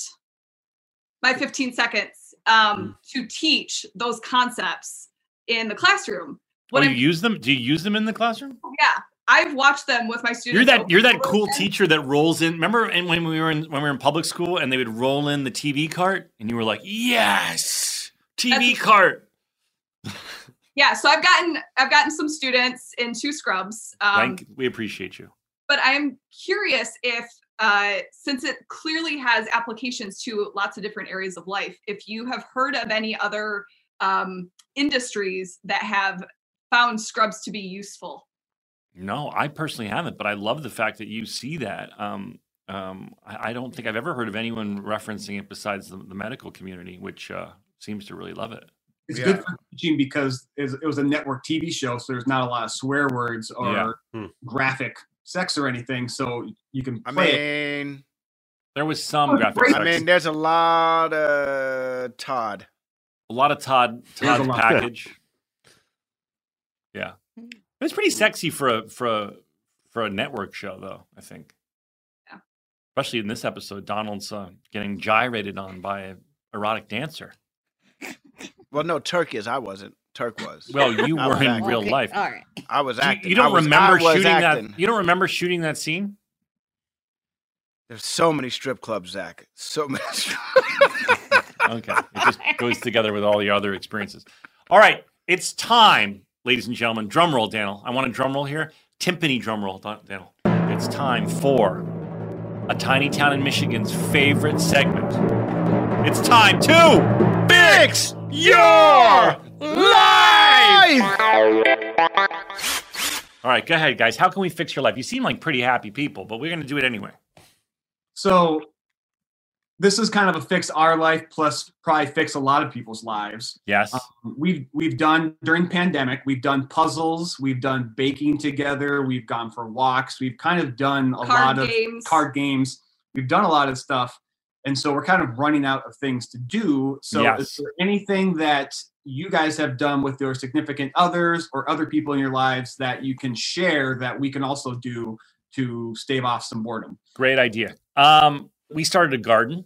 My 15 Seconds um, to teach those concepts in the classroom. Oh, What you I'm- use them? Do you use them in the classroom? yeah, I've watched them with my students. You're that you're that cool teacher that rolls in. Remember and when we were in when we were in public school and they would roll in the TV cart and you were like, "Yes, TV That's- cart." (laughs) Yeah, so I've gotten I've gotten some students in two Scrubs. Um, Thank, we appreciate you. but I'm curious if, uh, since it clearly has applications to lots of different areas of life, if you have heard of any other um, industries that have found Scrubs to be useful. No, I personally haven't, but I love the fact that you see that. Um, um, I, I don't think I've ever heard of anyone referencing it besides the, the medical community, which uh, seems to really love it. It's Yeah. good for teaching because it was a network TV show, so there's not a lot of swear words or Yeah. Hmm. graphic sex or anything. So you can I play it. mean, There was some Oh, graphic great. I mean, there's a lot of Todd. a lot of Todd There's a Todd lot. package. (laughs) Yeah, was pretty sexy for a for a for a network show, though. I think. Yeah. Especially in this episode, Donald's uh, getting gyrated on by an erotic dancer. Well, no, Turk is. I wasn't. Turk was. Well, you I were in acting. real life. All right. I was Do you- acting. You, don't I was- remember was shooting acting. that? You don't remember shooting that scene? There's so many strip clubs, Zach. So (laughs) many. Okay, it just goes together with all the other experiences. All right, it's time, ladies and gentlemen. Drum roll, Daniel. I want a drum roll here. Timpani drum roll, Daniel. It's time for a tiny town in Michigan's favorite segment. It's time to fix your life. All right, go ahead, guys. How can we fix your life? You seem like pretty happy people, but we're going to do it anyway. So this is kind of a fix our life plus probably fix a lot of people's lives. Yes. We've we've done during pandemic, we've done puzzles, we've done baking together, we've gone for walks, we've kind of done a Card lot games. of card games. We've done a lot of stuff. And so we're kind of running out of things to do. So Yes. is there anything that you guys have done with your significant others or other people in your lives that you can share that we can also do to stave off some boredom? Great idea. Um, we started a garden.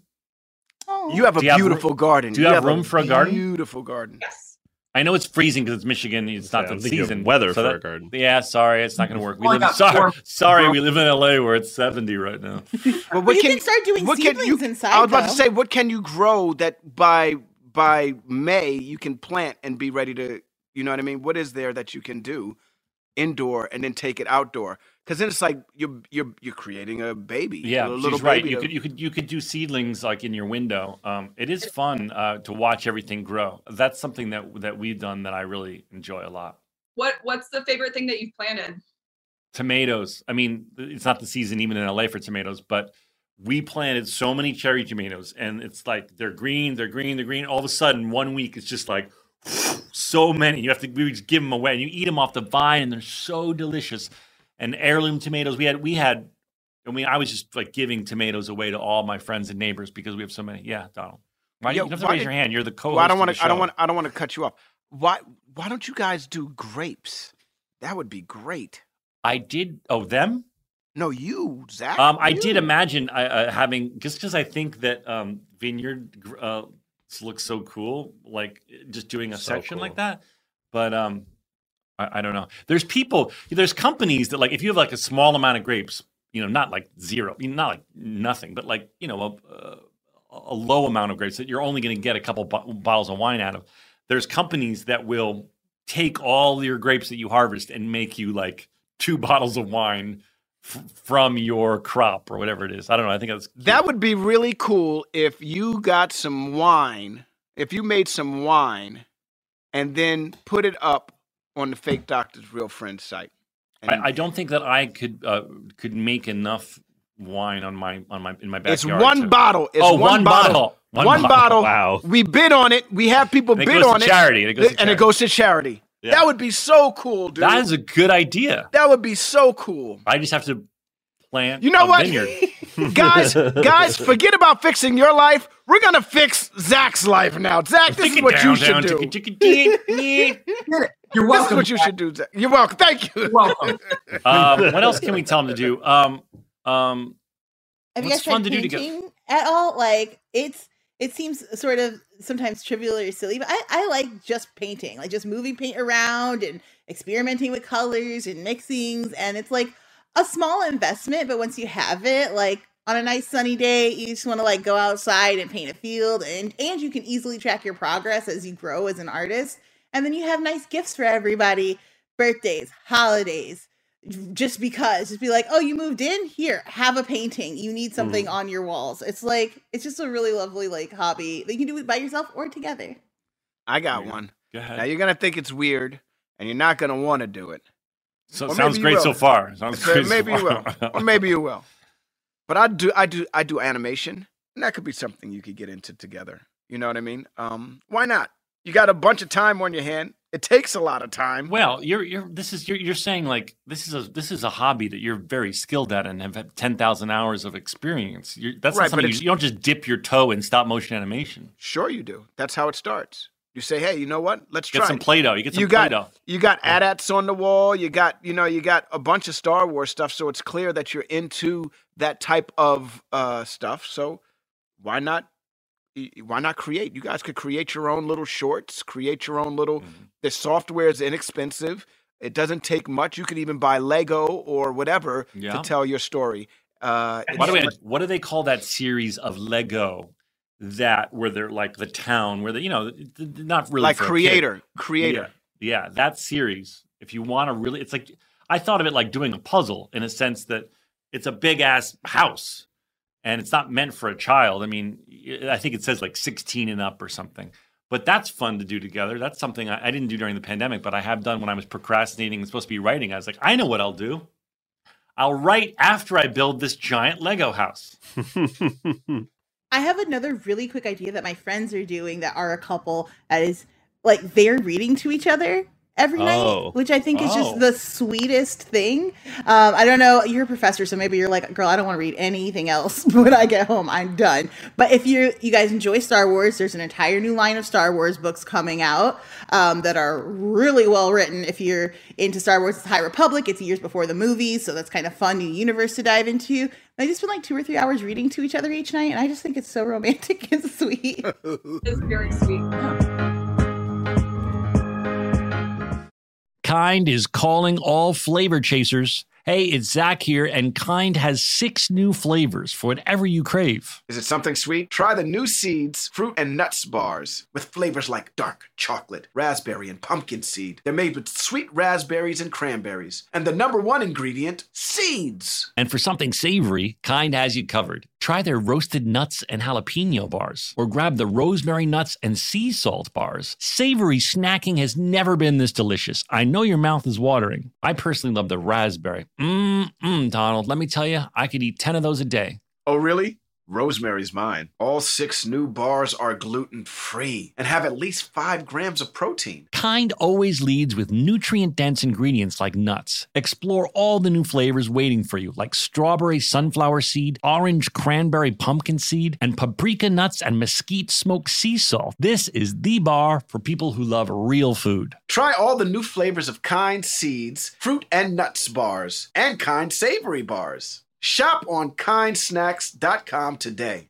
Oh. you have a Do you have beautiful garden. do you have room for a garden? Beautiful garden. Yes. I know it's freezing because it's Michigan. It's not Yeah, I'm the season. weather so for that- a garden. Yeah, sorry, it's not going to work. We Oh, live, got sorry, four- sorry, we live in LA where it's seventy right now. (laughs) Well, But you can start doing what can seedlings you, inside. I was about to say, what can you grow that by by May you can plant and be ready to, you know what I mean? What is there that you can do indoor and then take it outdoor? Because then it's like you're you're you're creating a baby. Yeah, a little she's right. baby You to- could you could you could do seedlings like in your window. Um, it is fun uh, to watch everything grow. That's something that that we've done that I really enjoy a lot. What What's the favorite thing that you've planted? tomatoes. I mean, it's not the season even in LA for tomatoes, but we planted so many cherry tomatoes, and it's like they're green, they're green, they're green. All of a sudden, one week it's just like (sniffs) so many. You have to we just give them away, and you eat them off the vine, and they're so delicious. And heirloom tomatoes, we had we had. I mean, I was just like giving tomatoes away to all my friends and neighbors because we have so many. Yeah, Donald. Why do Yeah, you, you don't have to why raise did- your hand? You're the co-host. well, I don't want want to. I don't want. I don't want to cut you off. Why? Why don't you guys do grapes? That would be great. I did. Oh, them. No, you, Zach. Um, I did imagine uh, uh, having just because I think that um, vineyard uh, looks so cool, like just doing a So section like that. But um, I, I don't know. There's people, there's companies that like if you have like a small amount of grapes, you know, not like zero, not like nothing, but like you know a, a, a low amount of grapes that you're only going to get a couple bo- bottles of wine out of. There's companies that will take all your grapes that you harvest and make you like two (laughs) bottles of wine f- from your crop or whatever it is. I don't know. I think that's That would be really cool if you got some wine, if you made some wine and then put it up on the fake doctor's real friend site. And I, I don't think that I could uh, could make enough wine on my on my in my backyard. it's one to- bottle. It's oh, one, one bottle. One, One bottle. Wow. We bid on it. We have people bid on it. charity. And it goes to and charity. it goes to charity. Yeah. That would be so cool, dude. That is a good idea. that would be so cool. I just have to plant. You know a what? Vineyard. (laughs) guys, guys, (laughs) forget about fixing your life. We're gonna fix Zach's life now. Zach, this is what you should do. You're This is welcome. what you should do. Zach. You're welcome. Thank you. You're welcome. (laughs) um, what else can we tell him to do? Um, um, Have you guys fun tried to do together? painting at all? Like it's it seems sort of sometimes trivial or silly, but I, I like just painting, like just moving paint around and experimenting with colors and mixings. And it's like a small investment, but once you have it, like on a nice sunny day, you just want to like go outside and paint a field and and you can easily track your progress as you grow as an artist. And then you have nice gifts for everybody, birthdays, holidays, just because just be like oh you moved in here have a painting you need mm-hmm. something on your walls it's like it's just a really lovely like hobby that you can do it by yourself or together I got Yeah. one. go Now you're gonna think it's weird, and you're not gonna want to do it. So, or sounds maybe you great so far. Sounds So great. so maybe you will, or maybe you will. But I do, I do, I do animation, and that could be something you could get into together. You know what I mean? Um, why not? You got a bunch of time on your hand. It takes a lot of time. Well, you're you're this is you're you're saying like this is a this is a hobby that you're very skilled at and have had ten thousand hours of experience. You're, that's Right, not but something you, you don't just dip your toe in stop motion animation. Sure, you do. That's how it starts. You say, hey, you know what? Let's Get try. some it. Play-Doh. You get some you got Play-Doh. you got AT-ATs on the wall. You got you know you got a bunch of Star Wars stuff, so it's clear that you're into that type of uh, stuff. So why not why not create? You guys could create your own little shorts, create your own little. The software is inexpensive. It doesn't take much. You could even buy Lego or whatever Yeah. to tell your story. Uh, By the way, what do they call that series of Lego that where they're like the town where they, you know, not really like for a kid. creator, creator. Yeah, yeah, that series. If you want to really, it's like I thought of it like doing a puzzle in a sense that it's a big ass house and it's not meant for a child. I mean, i think it says like 16 and up or something. But that's fun to do together. That's something I, I didn't do during the pandemic, but I have done when I was procrastinating and supposed to be writing. I was like, I know what I'll do. I'll write after I build this giant Lego house. (laughs) I have another really quick idea that my friends are doing that are a couple that is like they're reading to each other every Oh. night, which I think is Oh. just the sweetest thing. Um, I don't know, you're a professor, so maybe you're like, girl, I don't want to read anything else (laughs) when I get home. I'm done. But if you you guys enjoy Star Wars, there's an entire new line of Star Wars books coming out um, that are really well written. If you're into Star Wars, it's High Republic. It's years before the movies, so that's kind of fun new universe to dive into. I just spend like two or three hours reading to each other each night, and I just think it's so romantic (laughs) and sweet. It's very sweet. Kind is calling all flavor chasers. Hey, it's Zach here, and Kind has six new flavors for whatever you crave. Is it something sweet? Try the new Seeds fruit and nuts bars with flavors like dark chocolate, raspberry, and pumpkin seed. They're made with sweet raspberries and cranberries. And the number one ingredient, seeds. And for something savory, Kind has you covered. Try their roasted nuts and jalapeno bars, or grab the rosemary nuts and sea salt bars. Savory snacking has never been this delicious. I know your mouth is watering. I personally love the raspberry. Mmm, mm, Donald, let me tell you, I could eat 10 of those a day. Oh, really? Rosemary's mine. All six new bars are gluten free and have at least five grams of protein. Kind always leads with nutrient dense ingredients like nuts. Explore all the new flavors waiting for you, like strawberry sunflower seed, orange cranberry pumpkin seed, and paprika nuts and mesquite smoked sea salt. This is the bar for people who love real food. Try all the new flavors of Kind Seeds, fruit and nuts bars, and Kind Savory bars. Shop on kindsnacks.com today.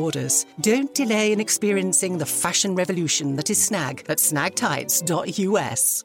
orders. Don't delay in experiencing the fashion revolution that is Snag at snagtights.us.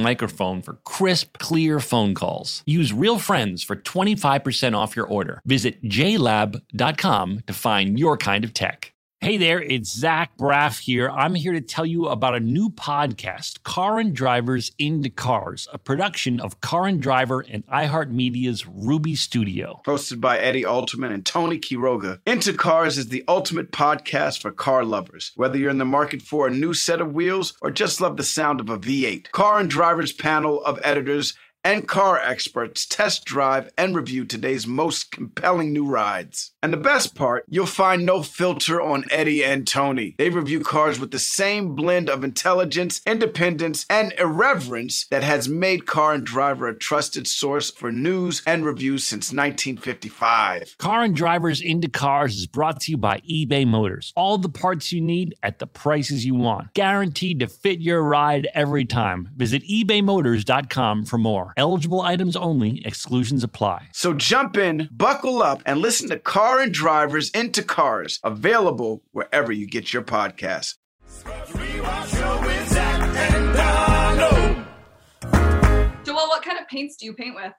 microphone for crisp, clear phone calls. Use Real Friends for 25% off your order. Visit jlab.com to find your kind of tech. Hey there, it's Zach Braff here. I'm here to tell you about a new podcast, Car and Drivers into Cars, a production of Car and Driver and iHeartMedia's Ruby Studio. Hosted by Eddie Alterman and Tony Quiroga. Into Cars is the ultimate podcast for car lovers. Whether you're in the market for a new set of wheels or just love the sound of a V8, Car and Driver's panel of editors and car experts test drive and review today's most compelling new rides. And the best part, you'll find no filter on Eddie and Tony. They review cars with the same blend of intelligence, independence, and irreverence that has made Car and Driver a trusted source for news and reviews since 1955. Car and Drivers into Cars is brought to you by eBay Motors. All the parts you need at the prices you want. Guaranteed to fit your ride every time. Visit ebaymotors.com for more. Eligible items only, exclusions apply. So jump in, buckle up, and listen to Car and Drivers into Cars, available wherever you get your podcasts. Joel, what kind of paints do you paint with?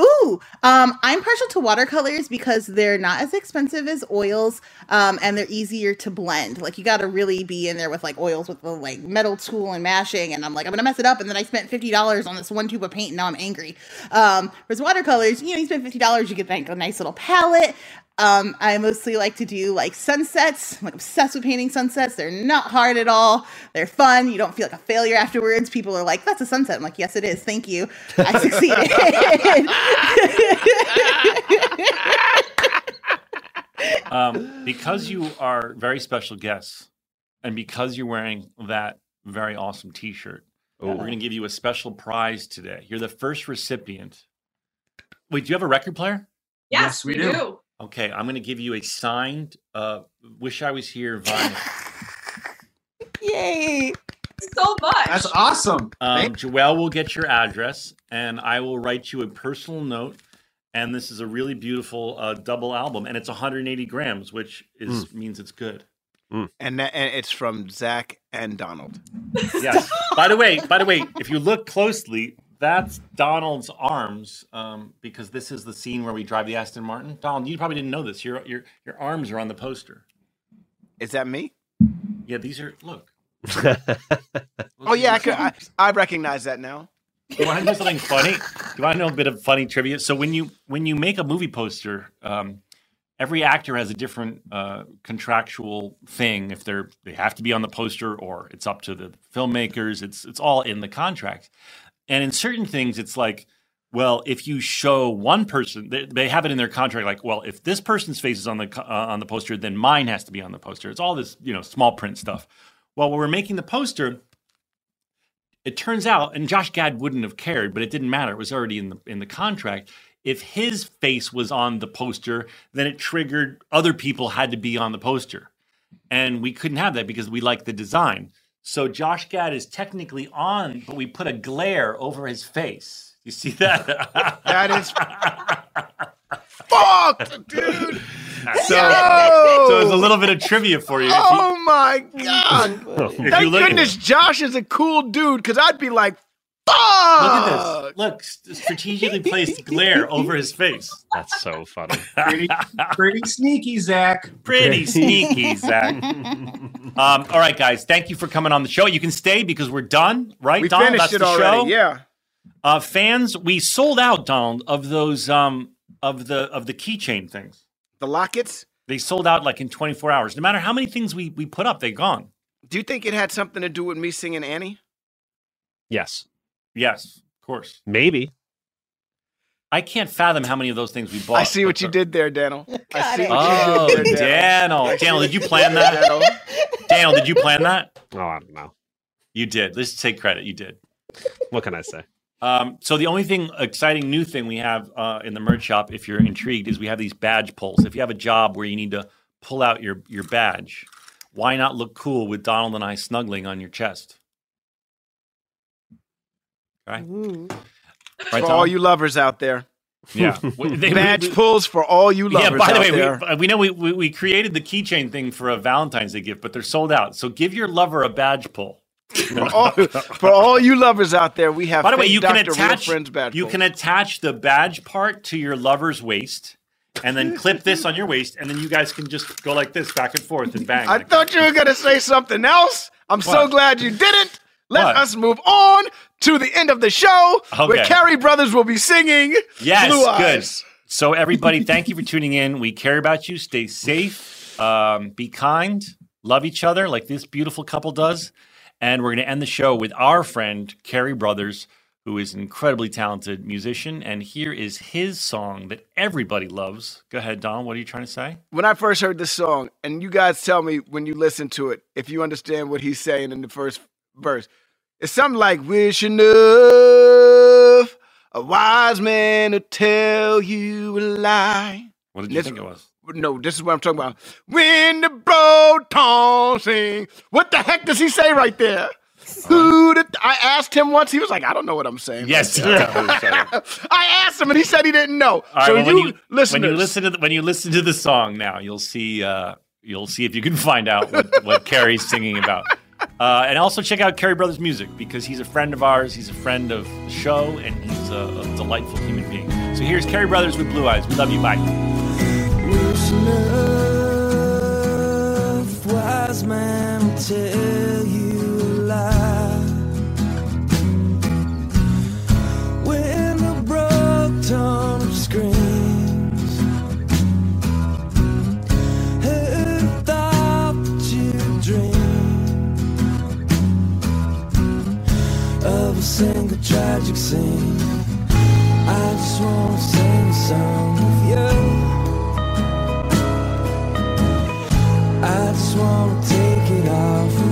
Ooh, um, I'm partial to watercolors because they're not as expensive as oils, um, and they're easier to blend. Like you got to really be in there with like oils with the like metal tool and mashing, and I'm like I'm gonna mess it up, and then I spent fifty dollars on this one tube of paint, and now I'm angry. Um, whereas watercolors, you know, you spend fifty dollars, you get like a nice little palette. Um, I mostly like to do like sunsets. I'm like obsessed with painting sunsets. They're not hard at all. They're fun. You don't feel like a failure afterwards. People are like, "That's a sunset." I'm like, "Yes, it is. Thank you. I succeeded." (laughs) um, because you are very special guests, and because you're wearing that very awesome T-shirt, we're going to give you a special prize today. You're the first recipient. Wait, do you have a record player? Yes, Yes, we we, do. do. Okay, I'm going to give you a signed uh, "Wish I Was Here" vinyl. (laughs) Yay! So much. That's awesome. Um, Joelle will get your address, and I will write you a personal note. And this is a really beautiful uh, double album, and it's 180 grams, which is means it's good. And, that, and it's from Zach and Donald. Yes. by the way, by the way, if you look closely, that's Donald's arms, um, because this is the scene where we drive the Aston Martin. Donald, you probably didn't know this. Your your your arms are on the poster. Is that me? Yeah, these are look. (laughs) Oh yeah, I, could, I, (laughs) I recognize that now. Do you want to know something funny? Do you want to know a bit of funny trivia? So when you when you make a movie poster, um, every actor has a different uh, contractual thing. If they're they have to be on the poster, or it's up to the filmmakers. It's it's all in the contract. And in certain things, it's like, well, if you show one person, they, they have it in their contract. Like, well, if this person's face is on the uh, on the poster, then mine has to be on the poster. It's all this you know small print stuff. Well, when we're making the poster, it turns out, and Josh Gad wouldn't have cared, but it didn't matter. It was already in the in the contract. If his face was on the poster, then it triggered other people had to be on the poster, and we couldn't have that because we like the design. So Josh Gad is technically on, but we put a glare over his face. You see that? (laughs) That is (laughs) fucked, dude. so, Oh, so there's a little bit of trivia for you. If you- oh my (laughs) god! Thank goodness Josh is a cool dude, because I'd be like, fuck. Look at this. Look, strategically placed glare over his face. (laughs) That's so funny. pretty, pretty sneaky, Zach. Pretty sneaky, (laughs) Zach. Um, all right, guys. Thank you for coming on the show. You can stay because we're done, right? We Donald? finished That's it the already. show. Yeah. Uh, fans, we sold out, Donald, of those um, of the of the keychain things. The lockets. They sold out like in 24 hours. No matter how many things we we put up, they're gone. Do you think it had something to do with me singing Annie? Yes, Yes, of course. maybe. I can't fathom how many of those things we bought. I see what you did there, Daniel. (laughs) I see it. what Oh, you did there, Daniel. Daniel, did you plan that? Daniel. Daniel, did you plan that? Oh, I don't know. You did. Let's take credit. You did. What can I say? Um, so the only thing exciting new thing we have uh, in the merch shop, if you're intrigued, is we have these badge pulls. If you have a job where you need to pull out your your badge, why not look cool with Donald and I snuggling on your chest? Right, Ooh. right, For all you lovers out there. yeah. (laughs) We- they- (laughs) we- Badge we- pulls for all you lovers. yeah. By the out way, we, uh, we know we, we we created the keychain thing for a Valentine's Day gift, but they're sold out. So give your lover a badge pull. (laughs) for, all, for all you lovers out there, we have By the way, fake you can Dr. Real attach Friends badge you pulls. can attach the badge part to your lover's waist, and then clip this on your waist, and then you guys can just go like this back and forth and bang. I like thought you were gonna say something else. I'm so What? glad you didn't. Let What? us move on to the end of the show, where Okay. Cary Brothers will be singing Yes, Blue good. Eyes. So everybody, thank you for tuning in. We care about you. Stay safe. Um, be kind. Love each other like this beautiful couple does. And we're going to end the show with our friend Cary Brothers, who is an incredibly talented musician. And here is his song that everybody loves. Go ahead, Don. What are you trying to say? When I first heard this song, and you guys tell me when you listen to it if you understand what he's saying in the first verse. It's something like wish enough a wise man to tell you a lie. What did you This- think it was? No, this is what I'm talking about. When the broton sing, what the heck does he say right there? Who did I asked him once? He was like, I don't know what I'm saying. Yes. (laughs) I asked him and he said he didn't know. All right, so well, you, when you listeners, when you listen to the, when you listen to the song now, you'll see uh, you'll see if you can find out what, what Cary's singing about. Uh, and also check out Cary Brothers Music because he's a friend of ours. He's a friend of the show, and he's a, a delightful human being. So here's Cary Brothers with Blue Eyes. We love you. Bye. man will tell you a single tragic scene. I just wanna sing a song with you. I just wanna take it off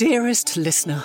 Dearest listener,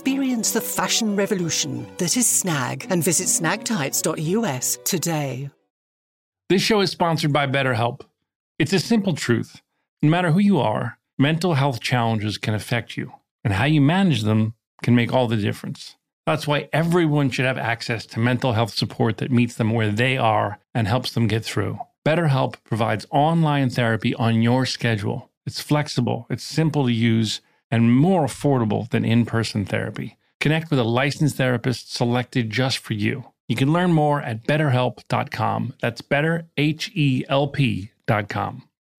Experience the fashion revolution that is Snag and visit snagtights.us today. This show is sponsored by BetterHelp. It's a simple truth. No matter who you are, mental health challenges can affect you, and how you manage them can make all the difference. That's why everyone should have access to mental health support that meets them where they are and helps them get through. BetterHelp provides online therapy on your schedule. It's flexible, it's simple to use, and more affordable than in person therapy. Connect with a licensed therapist selected just for you. You can learn more at betterhelp.com. That's betterhelp.com.